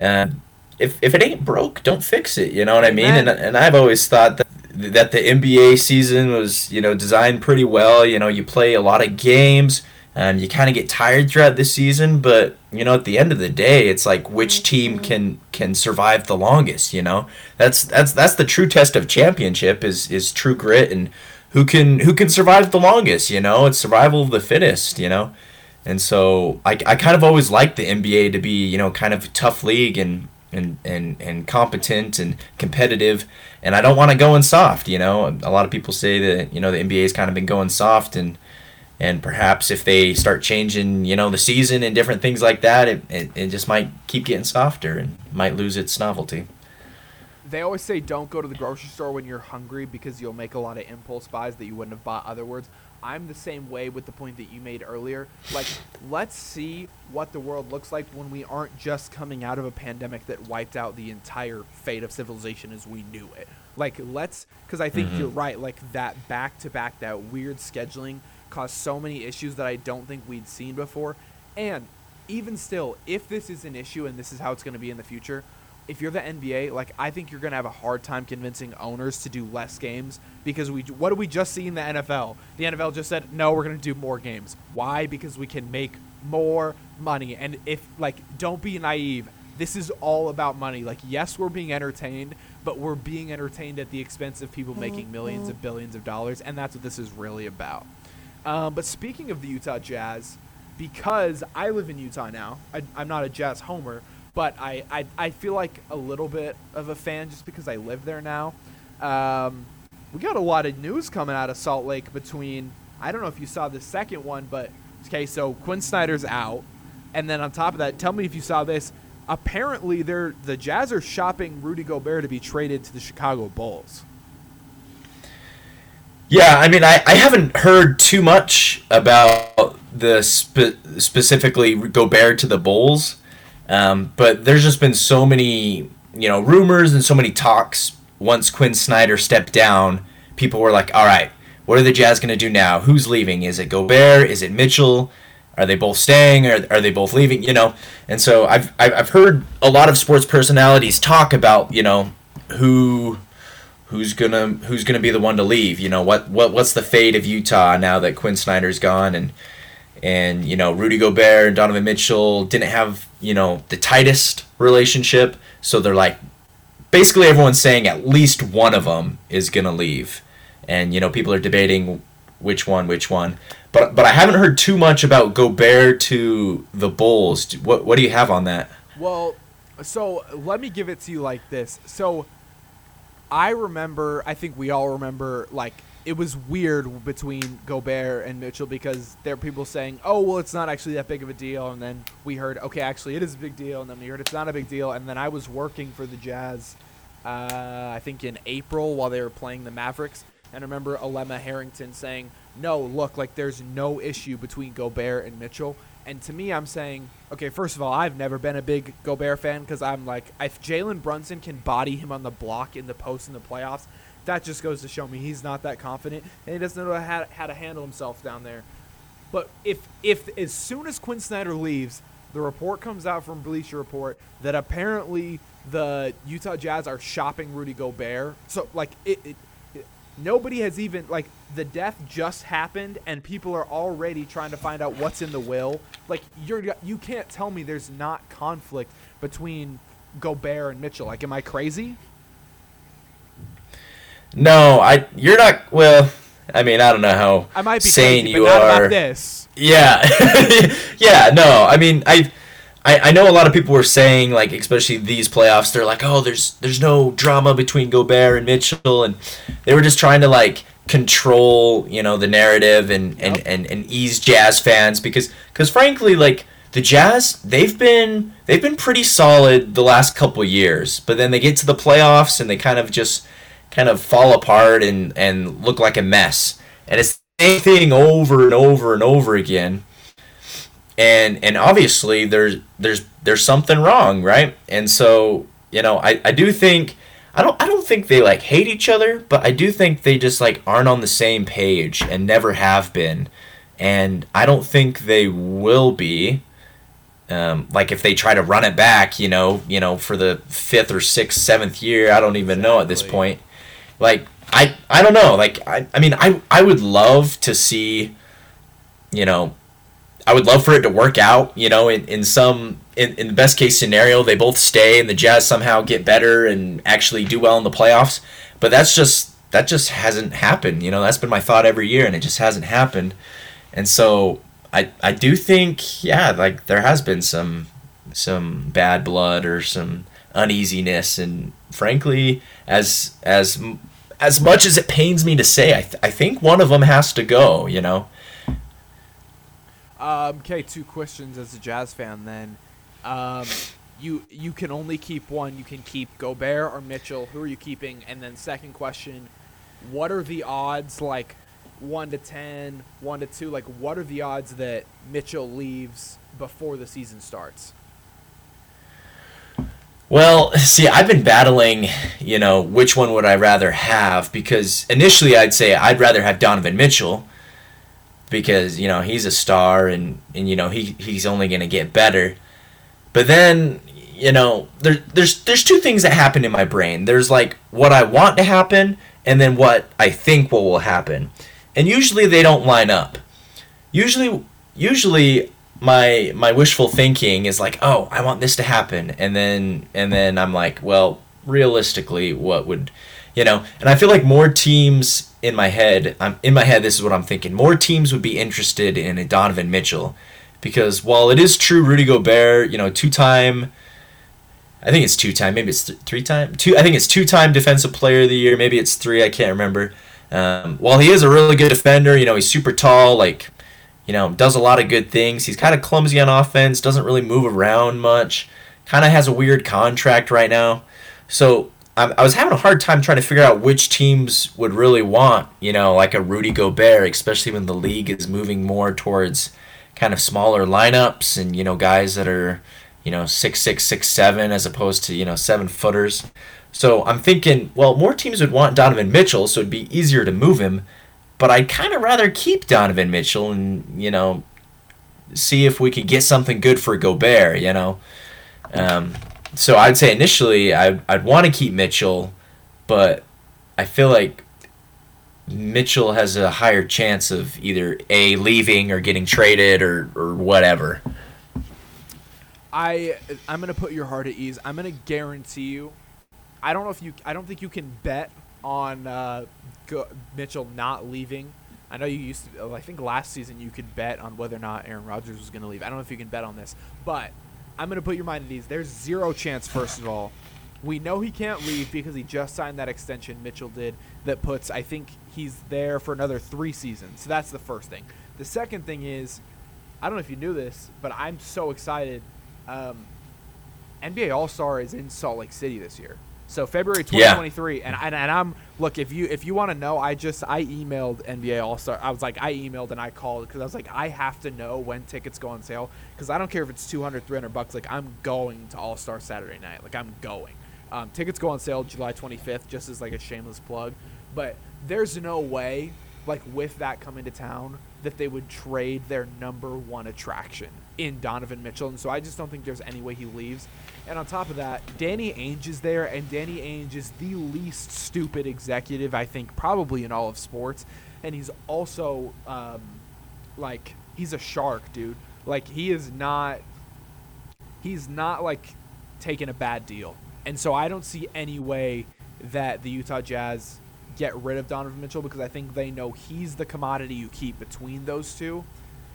Uh, if, if it ain't broke, don't fix it. You know what I mean? And, and I've always thought that that the NBA season was you know designed pretty well. You know, you play a lot of games. and you kind of get tired throughout the season, but you know, at the end of the day, it's like which mm-hmm. team can can survive the longest. You know, that's that's that's the true test of championship is is true grit and who can who can survive the longest. You know, it's survival of the fittest. You know, and so I, I kind of always liked the NBA to be you know kind of a tough league and and and and competent and competitive and I don't want to go in soft. You know, a lot of people say that you know the NBA has kind of been going soft, and and perhaps if they start changing, you know, the season and different things like that, it, it, it just might keep getting softer and might lose its novelty. They always say don't go to the grocery store when you're hungry because you'll make a lot of impulse buys that you wouldn't have bought otherwise. I'm the same way with the point that you made earlier. Like, let's see what the world looks like when we aren't just coming out of a pandemic that wiped out the entire fate of civilization as we knew it. Like, let's, because I think Mhm. you're right. Like, that back to back, that weird scheduling caused so many issues that I don't think we'd seen before. And even still, if this is an issue and this is how it's going to be in the future, if you're the NBA, like I think you're gonna have a hard time convincing owners to do less games because we what did we just see in the NFL? The NFL just said no, we're gonna do more games. Why? Because we can make more money. And if like, don't be naive. This is all about money. Like, yes, we're being entertained, but we're being entertained at the expense of people making millions of billions of dollars, and that's what this is really about. Um, but speaking of the Utah Jazz, because I live in Utah now, I, I'm not a Jazz homer, but I, I, I feel like a little bit of a fan just because I live there now. Um, we got a lot of news coming out of Salt Lake between, I don't know if you saw the second one, but okay, so Quin Snyder's out. And then on top of that, tell me if you saw this. Apparently, they're, the Jazz are shopping Rudy Gobert to be traded to the Chicago Bulls. Yeah, I mean, I, I haven't heard too much about the spe- specifically Gobert to the Bulls, um, but there's just been so many you know rumors and so many talks. Once Quin Snyder stepped down, people were like, "All right, what are the Jazz going to do now? Who's leaving? Is it Gobert? Is it Mitchell? Are they both staying? Or are they both leaving? You know?" And so I've I've heard a lot of sports personalities talk about you know who who's gonna who's gonna be the one to leave? You know what what what's the fate of Utah now that Quin Snyder's gone and and you know Rudy Gobert and Donovan Mitchell didn't have you know the tightest relationship, so they're like basically everyone's saying at least one of them is gonna leave, and you know people are debating which one which one. But but I haven't heard too much about Gobert to the Bulls. What what do you have on that? Well, so let me give it to you like this. So I remember, I think we all remember, like it was weird between Gobert and Mitchell because there are people saying, "Oh, well, it's not actually that big of a deal," and then we heard, "Okay, actually, it is a big deal," and then we heard it's not a big deal, and then I was working for the Jazz, uh, I think in April while they were playing the Mavericks, and I remember Alema Harrington saying, "No, look, like there's no issue between Gobert and Mitchell." And to me, I'm saying, okay, first of all, I've never been a big Gobert fan because I'm like, if Jalen Brunson can body him on the block in the post in the playoffs, that just goes to show me he's not that confident and he doesn't know how, how to handle himself down there. But if if as soon as Quin Snyder leaves, the report comes out from Bleacher Report that apparently the Utah Jazz are shopping Rudy Gobert. So like it, it, it nobody has even like the death just happened and people are already trying to find out what's in the will. Like you're you can't tell me there's not conflict between Gobert and Mitchell. Like am I crazy? No, I you're not well. I mean, I don't know how I might be sane crazy, you but not are. about this. Yeah, yeah. No, I mean, I, I, I know a lot of people were saying like, especially these playoffs, they're like, oh, there's there's no drama between Gobert and Mitchell, and they were just trying to like control, you know, the narrative and and Yep. and, and ease Jazz fans because because frankly, like the Jazz, they've been they've been pretty solid the last couple years, but then they get to the playoffs and they kind of just kind of fall apart and and look like a mess, and it's the same thing over and over and over again and and obviously there's there's there's something wrong right and so you know i i do think I don't I don't think they like hate each other, but I do think they just like aren't on the same page and never have been. And I don't think they will be. Um, like if they try to run it back, you know, you know, for the fifth or sixth, seventh year, I don't even know at this point. Like I I don't know. Like I I mean I I would love to see, you know, I would love for it to work out, you know, in, in some in, in the best case scenario, they both stay and the Jazz somehow get better and actually do well in the playoffs. But that's just that just hasn't happened. You know, that's been my thought every year and it just hasn't happened. And so I I do think, yeah, like there has been some some bad blood or some uneasiness and frankly as as as much as it pains me to say, I, th- I think one of them has to go, you know. Um, okay, two questions as a Jazz fan then. Um, you you can only keep one. You can keep Gobert or Mitchell. Who are you keeping? And then second question, what are the odds like 1 to 10, 1 to 2, like what are the odds that Mitchell leaves before the season starts? Well, see, I've been battling, you know, which one would I rather have because initially I'd say I'd rather have Donovan Mitchell because, you know, he's a star and and you know, he he's only going to get better. But then, you know, there there's there's two things that happen in my brain. There's like what I want to happen and then what I think what will happen. And usually they don't line up. Usually usually my my wishful thinking is like, oh, I want this to happen, and then and then I'm like, well, realistically, what would, you know? And I feel like more teams in my head, I'm in my head. This is what I'm thinking. More teams would be interested in a Donovan Mitchell, because while it is true, Rudy Gobert, you know, two time. I think it's two time, maybe it's th- three time. Two, I think it's two time Defensive Player of the Year. Maybe it's three. I can't remember. Um, while he is a really good defender, you know, he's super tall, like you know, does a lot of good things. He's kind of clumsy on offense, doesn't really move around much, kind of has a weird contract right now. So I, I was having a hard time trying to figure out which teams would really want, you know, like a Rudy Gobert, especially when the league is moving more towards kind of smaller lineups and, you know, guys that are, you know, six six, six seven as opposed to, you know, seven footers. So I'm thinking, well, more teams would want Donovan Mitchell, so it'd be easier to move him but I'd kind of rather keep Donovan Mitchell and you know see if we could get something good for Gobert. You know, um, so I'd say initially I I'd want to keep Mitchell, but I feel like Mitchell has a higher chance of either a leaving or getting traded or or whatever. I I'm gonna put your heart at ease. I'm gonna guarantee you. I don't know if you. I don't think you can bet on uh, Go- Mitchell not leaving. I know you used to. I think last season you could bet on whether or not Aaron Rodgers was gonna leave. I don't know if you can bet on this, but I'm gonna put your mind at ease. There's zero chance. First of all, we know he can't leave because he just signed that extension. Mitchell did that puts. I think he's there for another three seasons. So that's the first thing. The second thing is, I don't know if you knew this, but I'm so excited um, NBA All Star is in Salt Lake City this year. So February Yeah. 2023, and, and and I'm look if you if you want to know, I just I emailed NBA All Star. I was like I emailed and I called because I was like I have to know when tickets go on sale because I don't care if it's 200, 300 bucks. Like I'm going to All Star Saturday night. Like I'm going. Um, tickets go on sale July 25th, just as like a shameless plug. But there's no way, like with that coming to town, that they would trade their number one attraction in Donovan Mitchell. And so I just don't think there's any way he leaves. And on top of that, Danny Ainge is there, and Danny Ainge is the least stupid executive I think probably in all of sports. And he's also um, like he's a shark, dude. Like he is not he's not like taking a bad deal. And so I don't see any way that the Utah Jazz get rid of Donovan Mitchell because I think they know he's the commodity you keep between those two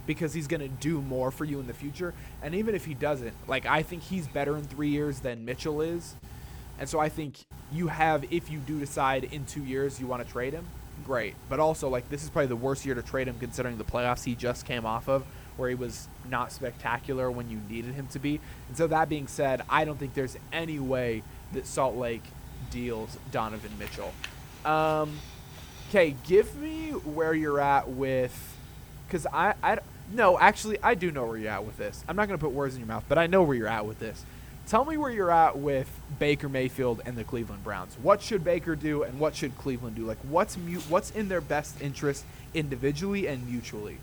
because he's going to do more for you in the future. And even if he doesn't, like I think he's better in 3 years than Mitchell is. And so I think you have if you do decide in 2 years you want to trade him, great. But also like this is probably the worst year to trade him considering the playoffs he just came off of where he was not spectacular when you needed him to be. And so that being said, I don't think there's any way that Salt Lake deals Donovan Mitchell. Um, okay, give me where you're at with, because I, I, no, actually, I do know where you're at with this. I'm not gonna put words in your mouth, but I know where you're at with this. Tell me where you're at with Baker Mayfield and the Cleveland Browns. What should Baker do, and what should Cleveland do? Like, what's mu- what's in their best interest individually and mutually?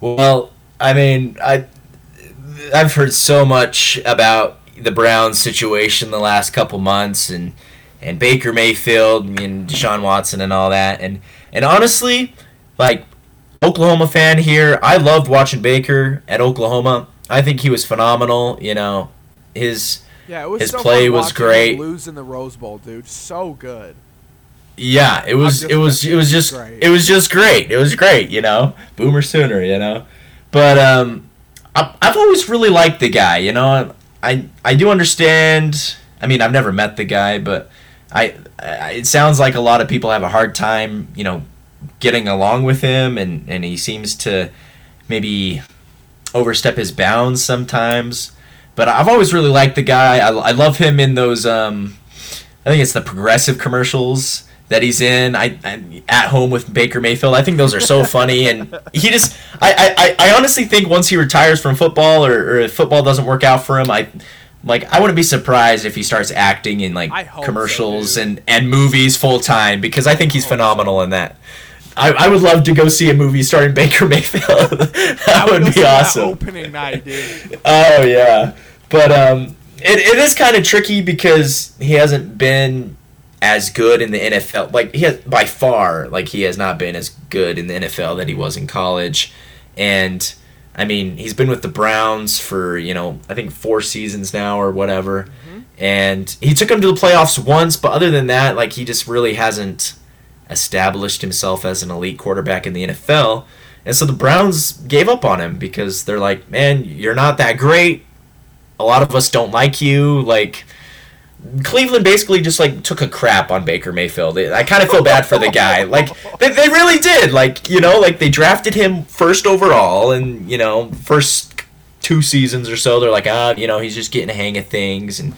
Well, I mean, I I've heard so much about the Browns situation the last couple months and and Baker Mayfield and Deshaun Watson and all that and and honestly, like Oklahoma fan here, I loved watching Baker at Oklahoma. I think he was phenomenal, you know. His Yeah, it was His so play was great. Losing the Rose Bowl, dude. So good. Yeah, it was it was it was just great. it was just great. It was great, you know. Boomer sooner, you know. But um I, I've always really liked the guy, you know. I I do understand. I mean, I've never met the guy, but I, I it sounds like a lot of people have a hard time, you know, getting along with him and and he seems to maybe overstep his bounds sometimes. But I've always really liked the guy. I, I love him in those um I think it's the progressive commercials that he's in. I, I at home with Baker Mayfield. I think those are so funny, and he just. I, I, I honestly think once he retires from football, or, or if football doesn't work out for him, I. Like I wouldn't be surprised if he starts acting in like hope so, commercials and, and movies full time because I think he's phenomenal in that. I, I would love to go see a movie starring Baker Mayfield. that I would go be awesome. opening night, dude. Oh yeah, but um, it, it is kind of tricky because he hasn't been as good in the NFL. Like he has by far, like he has not been as good in the NFL that he was in college, and I mean he's been with the Browns for you know I think four seasons now or whatever, and he took him to the playoffs once, but other than that, like he just really hasn't established himself as an elite quarterback in the NFL. And so the Browns gave up on him because they're like, man, you're not that great. A lot of us don't like you. Like, Cleveland basically just like took a crap on Baker Mayfield. I kind of feel bad for the guy. Like, they, they really did. Like, you know, like they drafted him first overall, and you know, first two seasons or so, they're like, ah, you know, he's just getting a hang of things, and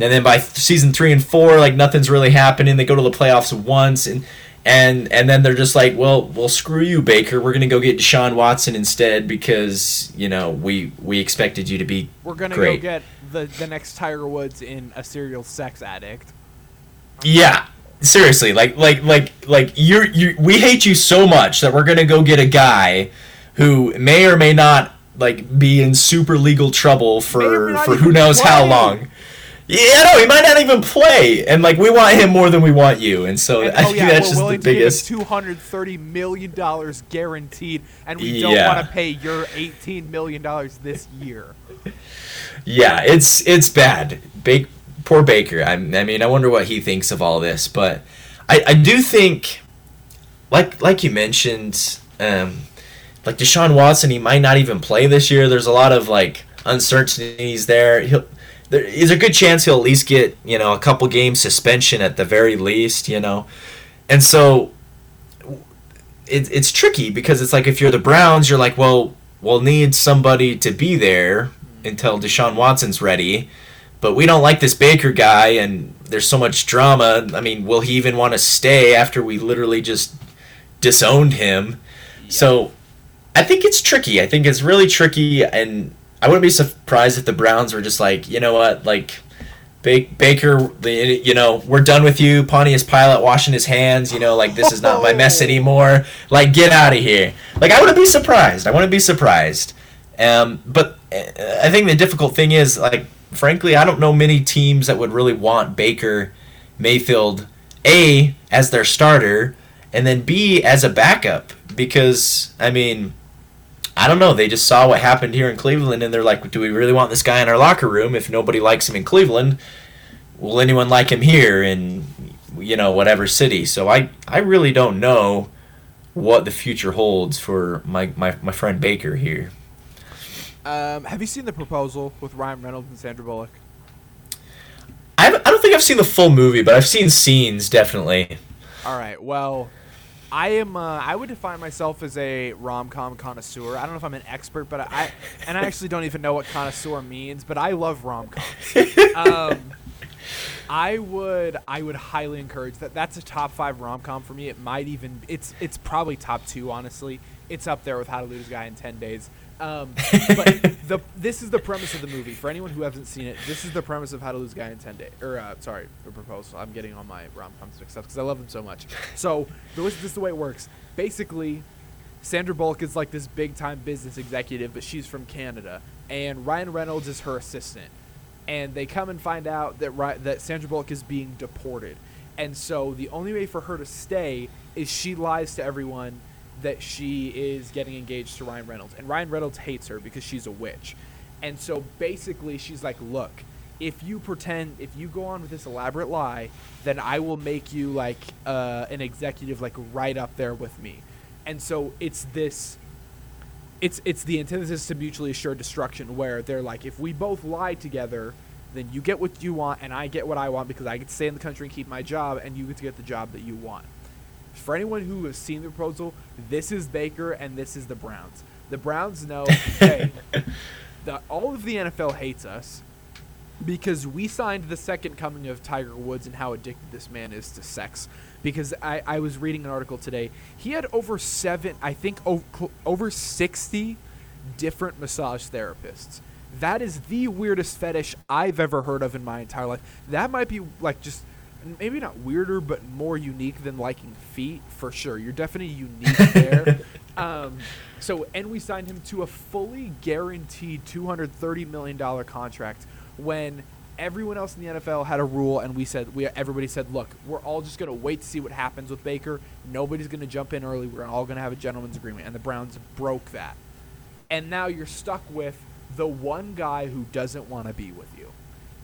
and then by season three and four, like nothing's really happening. They go to the playoffs once, and and and then they're just like, well, well, screw you, Baker. We're gonna go get Deshaun Watson instead because you know we we expected you to be We're gonna great. go get the the next Tiger Woods in a serial sex addict. Yeah, seriously, like like like like you're you. We hate you so much that we're gonna go get a guy who may or may not like be in super legal trouble for for who knows how long. Yeah, no, he might not even play, and like we want him more than we want you, and so And, I oh think yeah, that's we're just the willing to give biggest. two hundred thirty million dollars guaranteed, and we don't Yeah. want to pay your eighteen million dollars this year. Yeah, it's it's bad. Bake, poor Baker. I, I mean, I wonder what he thinks of all this, but I, I do think, like like you mentioned, um, like Deshaun Watson, he might not even play this year. There's a lot of like uncertainties there. He'll there is a good chance he'll at least get you know a couple game suspension at the very least. You know, and so it, it's tricky because it's like if you're the Browns, you're like, well, we'll need somebody to be there until Deshaun Watson's ready. But we don't like this Baker guy, and there's so much drama. I mean, will he even want to stay after we literally just disowned him? So I think it's tricky. I think it's really tricky, and I wouldn't be surprised if the Browns were just like, you know what, like. Baker, you know, we're done with you. Pontius Pilate washing his hands. You know, like this is not my mess anymore. Like, get out of here. Like, I wouldn't be surprised. I wouldn't be surprised. Um, but uh, I think the difficult thing is, like, frankly, I don't know many teams that would really want Baker Mayfield a as their starter, and then b as a backup. Because I mean, I don't know. They just saw what happened here in Cleveland, and they're like, "Do we really want this guy in our locker room? If nobody likes him in Cleveland, will anyone like him here in you know whatever city?" So I I really don't know what the future holds for my my, my friend Baker here. Um, have you seen the proposal with Ryan Reynolds and Sandra Bullock? I I don't think I've seen the full movie, but I've seen scenes definitely. All right. Well, I am. Uh, I would define myself as a rom com connoisseur. I don't know if I'm an expert, but I and I actually don't even know what connoisseur means. But I love rom coms. um, I would. I would highly encourage that. That's a top five rom com for me. It might even. It's. It's probably top two. Honestly, it's up there with How to Lose a Guy in Ten Days. Um, but the this is the premise of the movie. For anyone who hasn't seen it, this is the premise of How to Lose a Guy in Ten Days. Or uh, sorry, the proposal. I'm getting all my rom coms mixed up because I love them so much. So this, this is the way it works. Basically, Sandra Bullock is like this big time business executive, but she's from Canada, and Ryan Reynolds is her assistant. And they come and find out that Ry- that Sandra Bullock is being deported, and so the only way for her to stay is she lies to everyone that she is getting engaged to Ryan Reynolds, and Ryan Reynolds hates her because she's a witch, and so basically she's like, look. If you pretend, if you go on with this elaborate lie, then I will make you like uh, an executive, like right up there with me and so it's this it's it's the antithesis to mutually assured destruction where they're like if we both lie together then you get what you want and I get what I want because I get to stay in the country and keep my job and you get to get the job that you want. For anyone who has seen the proposal, this is Baker and this is the Browns. The Browns know hey, the, all of the NFL hates us because we signed the second coming of Tiger Woods and how addicted this man is to sex. Because I, I was reading an article today. He had over seven, I think over, over 60 different massage therapists. That is the weirdest fetish I've ever heard of in my entire life. That might be like just maybe not weirder, but more unique than liking feet for sure. You're definitely unique there. um, so, and we signed him to a fully guaranteed $230 million contract when everyone else in the NFL had a rule, and we said we everybody said, look, we're all just going to wait to see what happens with Baker. Nobody's going to jump in early. We're all going to have a gentleman's agreement, and the Browns broke that. And now you're stuck with the one guy who doesn't want to be with you,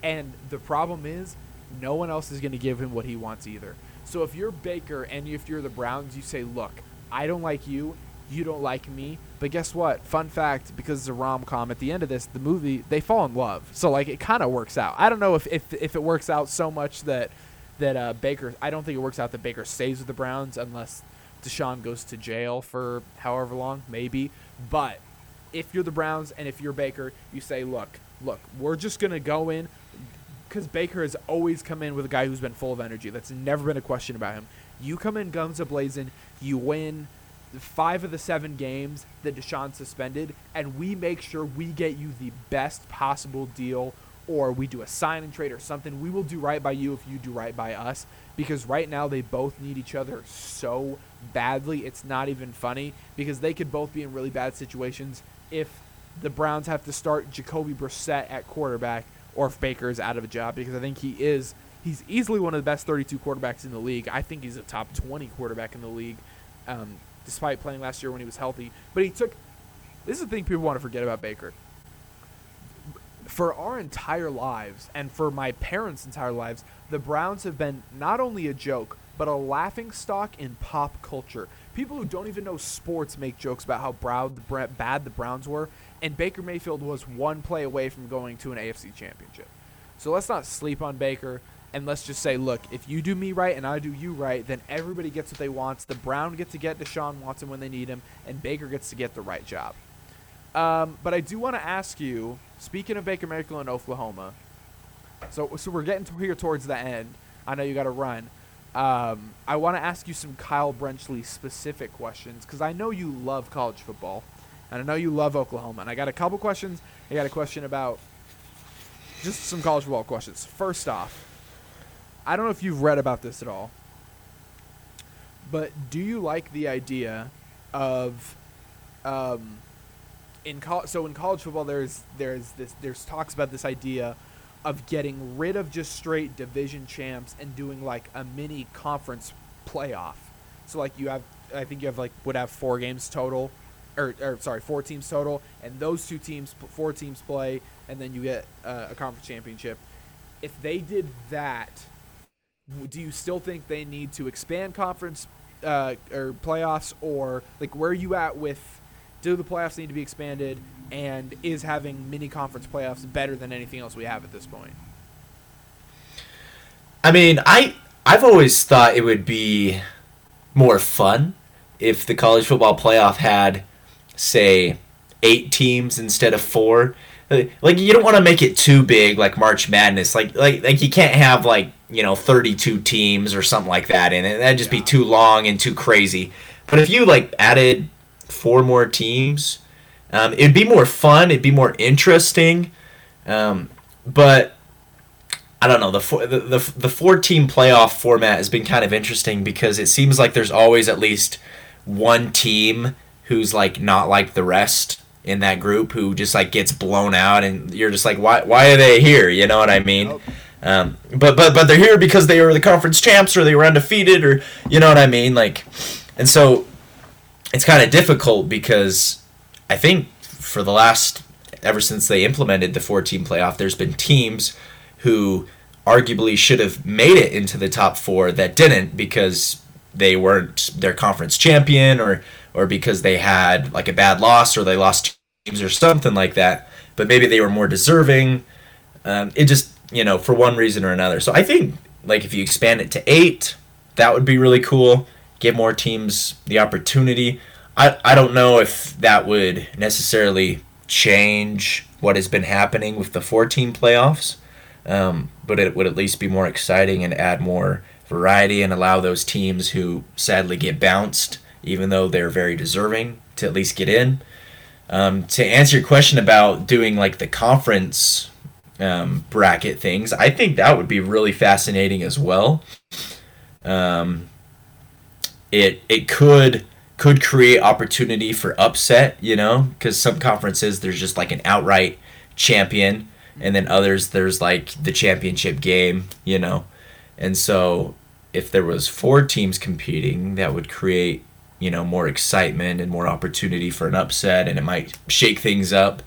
and the problem is, no one else is going to give him what he wants either. So if you're Baker and if you're the Browns, you say, look, I don't like you. You don't like me. But guess what? Fun fact, because it's a rom com, at the end of this, the movie, they fall in love. So like it kind of works out. I don't know if, if if it works out so much that that uh, Baker. I don't think it works out that Baker stays with the Browns unless Deshaun goes to jail for however long, maybe. But if you're the Browns and if you're Baker, you say, look, look, we're just gonna go in because Baker has always come in with a guy who's been full of energy. That's never been a question about him. You come in guns a blazing, you win five of the seven games that Deshaun suspended, and we make sure we get you the best possible deal, or we do a sign and trade or something. We will do right by you if you do right by us, because right now they both need each other so badly. It's not even funny because they could both be in really bad situations if the Browns have to start Jacoby Brissett at quarterback or if Baker is out of a job because I think he is he's easily one of the best 32 quarterbacks in the league. I think he's a top 20 quarterback in the league, um, despite playing last year when he was healthy. But he took. This is the thing people want to forget about Baker. For our entire lives, and for my parents' entire lives, the Browns have been not only a joke, but a laughing stock in pop culture. People who don't even know sports make jokes about how proud the, bad the Browns were, and Baker Mayfield was one play away from going to an AFC championship. So let's not sleep on Baker, and let's just say, look, if you do me right and I do you right, then everybody gets what they want. The Brown gets to get Deshaun Watson when they need him, and Baker gets to get the right job. Um, but I do want to ask you, speaking of Baker Mayfield in Oklahoma, so so we're getting to here towards the end. I know you got to run. Um, I want to ask you some Kyle Brenchley specific questions because I know you love college football, and I know you love Oklahoma. And I got a couple questions. I got a question about just some college football questions. First off, I don't know if you've read about this at all, but do you like the idea of um, in co- so in college football there's there's this there's talks about this idea of getting rid of just straight division champs and doing like a mini conference playoff. So like you have I think you have like would have four games total or, or sorry, four teams total and those two teams four teams play and then you get uh, a conference championship. If they did that, do you still think they need to expand conference uh, or playoffs or like where are you at with do the playoffs need to be expanded and is having mini conference playoffs better than anything else we have at this point? I mean, I I've always thought it would be more fun if the college football playoff had say 8 teams instead of 4 uh, like you don't want to make it too big like March Madness. Like like like you can't have like you know 32 teams or something like that in it. That'd just yeah. be too long and too crazy. But if you like added four more teams, Um, it'd be more fun. It'd be more interesting. Um, but I don't know the, four, the the the four team playoff format has been kind of interesting because it seems like there's always at least one team who's like not like the rest in that group who just like gets blown out and you're just like why why are they here you know what I mean um, but but but they're here because they were the conference champs or they were undefeated or you know what I mean like and so it's kind of difficult because I think for the last ever since they implemented the four team playoff there's been teams who arguably should have made it into the top four that didn't because they weren't their conference champion or or because they had like a bad loss or they lost teams or something like that. But maybe they were more deserving. Um, it just you know for one reason or another. So I think like if you expand it to eight, that would be really cool. Give more teams the opportunity. I I don't know if that would necessarily change what has been happening with the four team playoffs. Um, but it would at least be more exciting and add more variety and allow those teams who sadly get bounced, even though they're very deserving, to at least get in. Um, to answer your question about doing like the conference um, bracket things, I think that would be really fascinating as well. Um, it it could could create opportunity for upset, you know, because some conferences there's just like an outright champion and then others there's like the championship game, you know. And so if there was four teams competing, that would create, you know, more excitement and more opportunity for an upset and it might shake things up.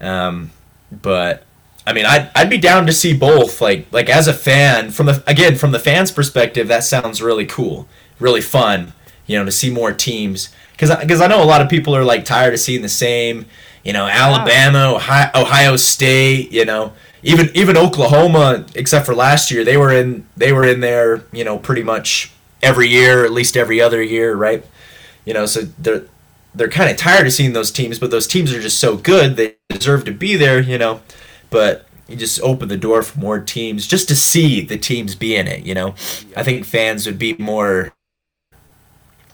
Um, but I mean, I'd, I'd be down to see both. Like like as a fan, from the again from the fans' perspective, that sounds really cool, really fun. You know, to see more teams because because I know a lot of people are like tired of seeing the same you know, Alabama, Ohio, Ohio State, you know, even even Oklahoma, except for last year, they were in they were in there, you know, pretty much every year, at least every other year, right? You know, so they're they're kind of tired of seeing those teams, but those teams are just so good they deserve to be there, you know. But you just open the door for more teams just to see the teams be in it, you know. I think fans would be more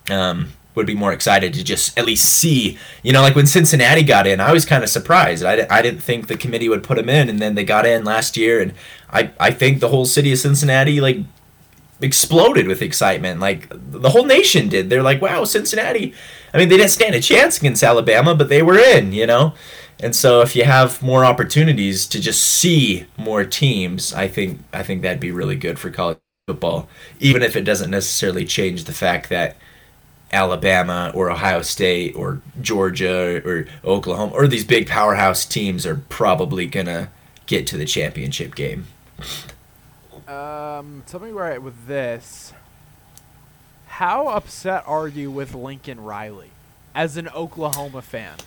um would be more excited to just at least see. You know, like when Cincinnati got in, I was kind of surprised. I, I didn't think the committee would put them in, and then they got in last year, and I, I think the whole city of Cincinnati, like, exploded with excitement. Like, the whole nation did. They're like, wow, Cincinnati. I mean, they didn't stand a chance against Alabama, but they were in, you know? And so if you have more opportunities to just see more teams, I think I think that'd be really good for college football, even if it doesn't necessarily change the fact that Alabama or Ohio State or Georgia or Oklahoma or these big powerhouse teams are probably gonna get to the championship game. Um, tell me right with this. How upset are you with Lincoln Riley as an Oklahoma fan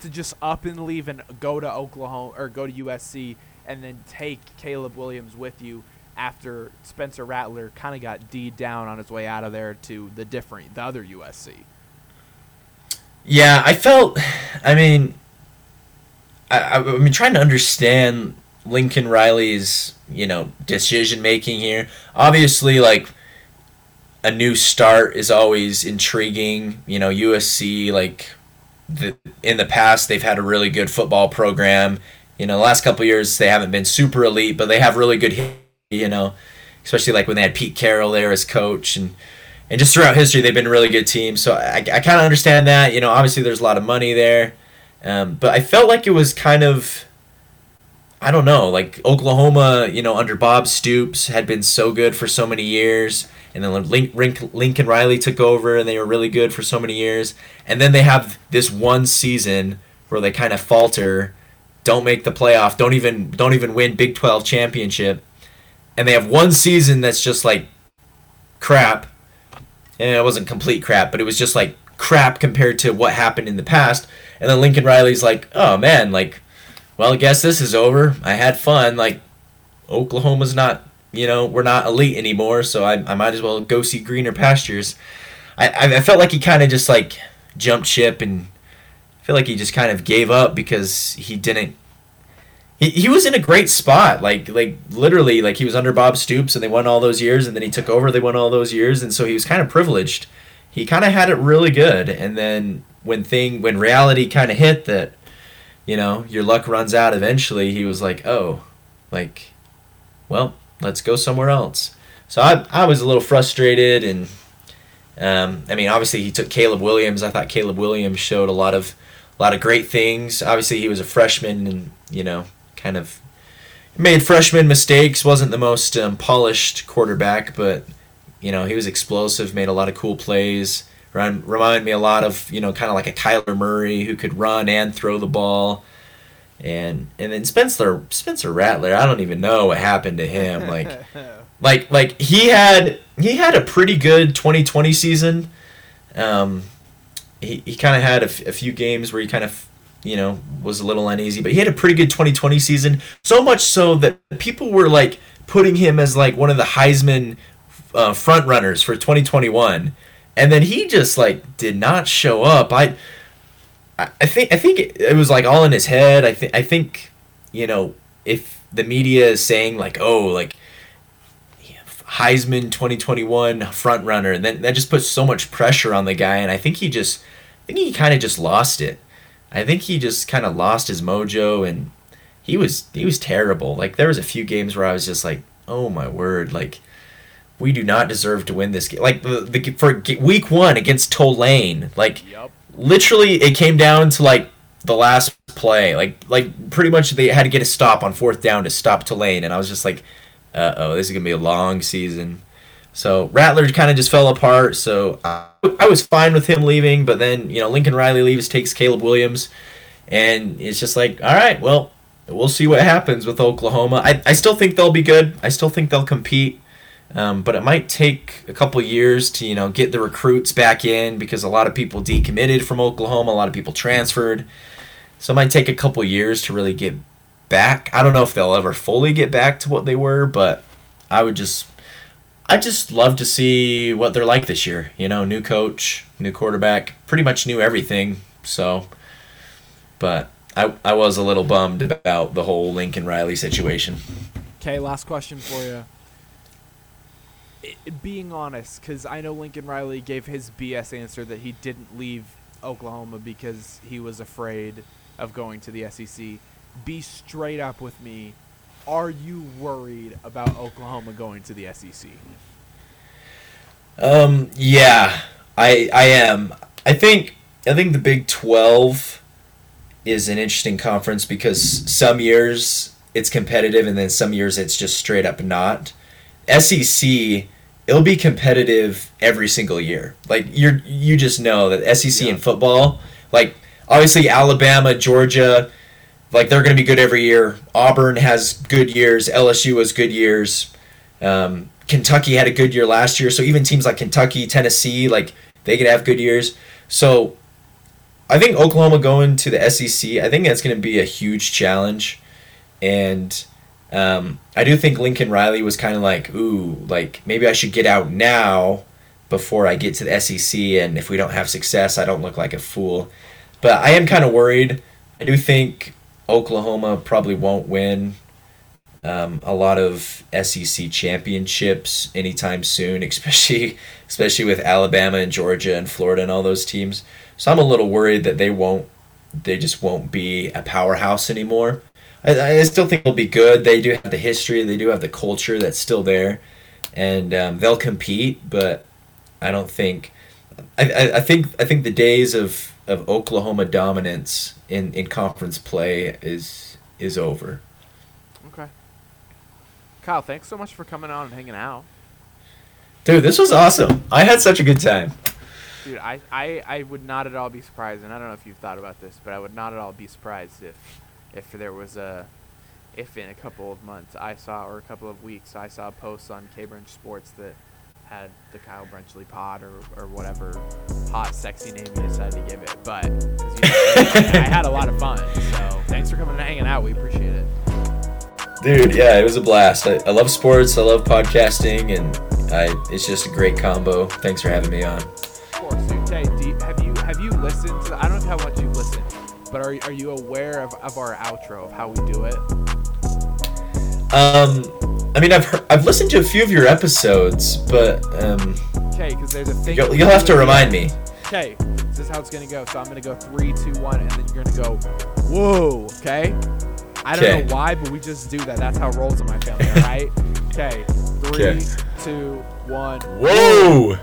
to just up and leave and go to Oklahoma or go to USC and then take Caleb Williams with you after Spencer Rattler kind of got d down on his way out of there to the different, the other USC. Yeah, I felt. I mean, I, I, mean, trying to understand Lincoln Riley's, you know, decision making here. Obviously, like a new start is always intriguing. You know, USC like the in the past they've had a really good football program. You know, the last couple years they haven't been super elite, but they have really good you know, especially like when they had Pete Carroll there as coach and and just throughout history they've been a really good team. So I, I kind of understand that. You know, obviously there's a lot of money there, um, but I felt like it was kind of. I don't know, like Oklahoma, you know, under Bob Stoops had been so good for so many years, and then link Lincoln Riley took over, and they were really good for so many years, and then they have this one season where they kind of falter, don't make the playoff, don't even don't even win Big Twelve championship, and they have one season that's just like crap. And it wasn't complete crap, but it was just like crap compared to what happened in the past. And then Lincoln Riley's like, oh man, like, well, I guess this is over. I had fun. Like, Oklahoma's not, you know, we're not elite anymore, so I, I might as well go see greener pastures. I, I felt like he kind of just like jumped ship and I feel like he just kind of gave up because he didn't he, he was in a great spot. Like like literally like he was under Bob Stoops and they won all those years and then he took over they won all those years and so he was kind of privileged. He kind of had it really good and then when thing when reality kind of hit that, you know, your luck runs out eventually, he was like, oh, like, well, let's go somewhere else. So I I was a little frustrated and. Um, I mean, obviously he took Caleb Williams. I thought Caleb Williams showed a lot of, a lot of great things. Obviously he was a freshman and you know kind of made freshman mistakes. wasn't the most um, polished quarterback, but you know he was explosive. Made a lot of cool plays. Run, remind me a lot of you know kind of like a Kyler Murray who could run and throw the ball. And and then Spencer Spencer Rattler, I don't even know what happened to him. Like like like he had he had a pretty good 2020 season. Um, he he kind of had a, f- a few games where he kind of you know was a little uneasy, but he had a pretty good 2020 season. So much so that people were like putting him as like one of the Heisman uh, front runners for 2021, and then he just like did not show up. I I think I think it was like all in his head. I think I think you know if the media is saying like oh like Heisman 2021 front runner, and then that just puts so much pressure on the guy. And I think he just, I think he kind of just lost it. I think he just kind of lost his mojo, and he was he was terrible. Like there was a few games where I was just like, oh my word, like we do not deserve to win this game. Like the, the for week one against Tulane, like Yep. literally it came down to like the last play, like like pretty much they had to get a stop on fourth down to stop Tulane, and I was just like uh oh, this is gonna be a long season. So Rattler kind of just fell apart. So I, I was fine with him leaving, but then you know Lincoln Riley leaves, takes Caleb Williams, and it's just like, all right, well, we'll see what happens with Oklahoma. I, I still think they'll be good. I still think they'll compete. Um, but it might take a couple years to you know get the recruits back in because a lot of people decommitted from Oklahoma, a lot of people transferred. So it might take a couple years to really get back. I don't know if they'll ever fully get back to what they were, but I would just I just love to see what they're like this year. You know, new coach, new quarterback, pretty much knew everything. So, but I I was a little bummed about the whole Lincoln Riley situation. Okay, last question for you. Being honest, because I know Lincoln Riley gave his BS answer that he didn't leave Oklahoma because he was afraid of going to the SEC. Be straight up with me. Are you worried about Oklahoma going to the SEC? Um, yeah, I I am. I think I think the Big Twelve is an interesting conference because some years it's competitive and then some years it's just straight up not. SEC it'll be competitive every single year. Like you're you just know that SEC in Yeah. football, like obviously Alabama, Georgia, like they're going to be good every year. Auburn has good years. LSU has good years. Um, Kentucky had a good year last year, so even teams like Kentucky, Tennessee, like they could have good years. So I think Oklahoma going to the SEC, I think that's going to be a huge challenge, and um, I do think Lincoln Riley was kind of like, ooh, like maybe I should get out now before I get to the SEC, and if we don't have success, I don't look like a fool. But I am kind of worried. I do think Oklahoma probably won't win um, a lot of SEC championships anytime soon, especially especially with Alabama and Georgia and Florida and all those teams. So I'm a little worried that they won't, they just won't be a powerhouse anymore. I, I still think they'll be good. They do have the history, they do have the culture that's still there, and um, they'll compete. But I don't think, I, I, I think I think the days of, of Oklahoma dominance in, in conference play is is over. Okay. Kyle, thanks so much for coming on and hanging out. Dude, this was awesome. I had such a good time. Dude, I, I, I would not at all be surprised, and I don't know if you've thought about this, but I would not at all be surprised if if there was a if in a couple of months I saw or a couple of weeks I saw posts on K Brench Sports that had the Kyle Brenchley pod or, or whatever hot sexy name you decided to give it. But you know, I, had a lot of fun. So thanks for coming and hanging out. We appreciate it. Dude, yeah, it was a blast. I, I love sports. I love podcasting, and I, it's just a great combo. Thanks for having me on. Of course, dude. You, have you have you listened to? I don't know how much you've listened, but are are you aware of, of our outro of how we do it? Um, I mean, I've heard, I've listened to a few of your episodes, but um, Okay, because there's a thing. you'll, you'll have to remind me. Okay, This is how it's gonna go. So I'm gonna go three, two, one, and then you're gonna go, whoa. Okay. I don't Okay. know why, but we just do that. That's how it rolls in my family. All right. Okay. Three, Okay. two, one. Whoa!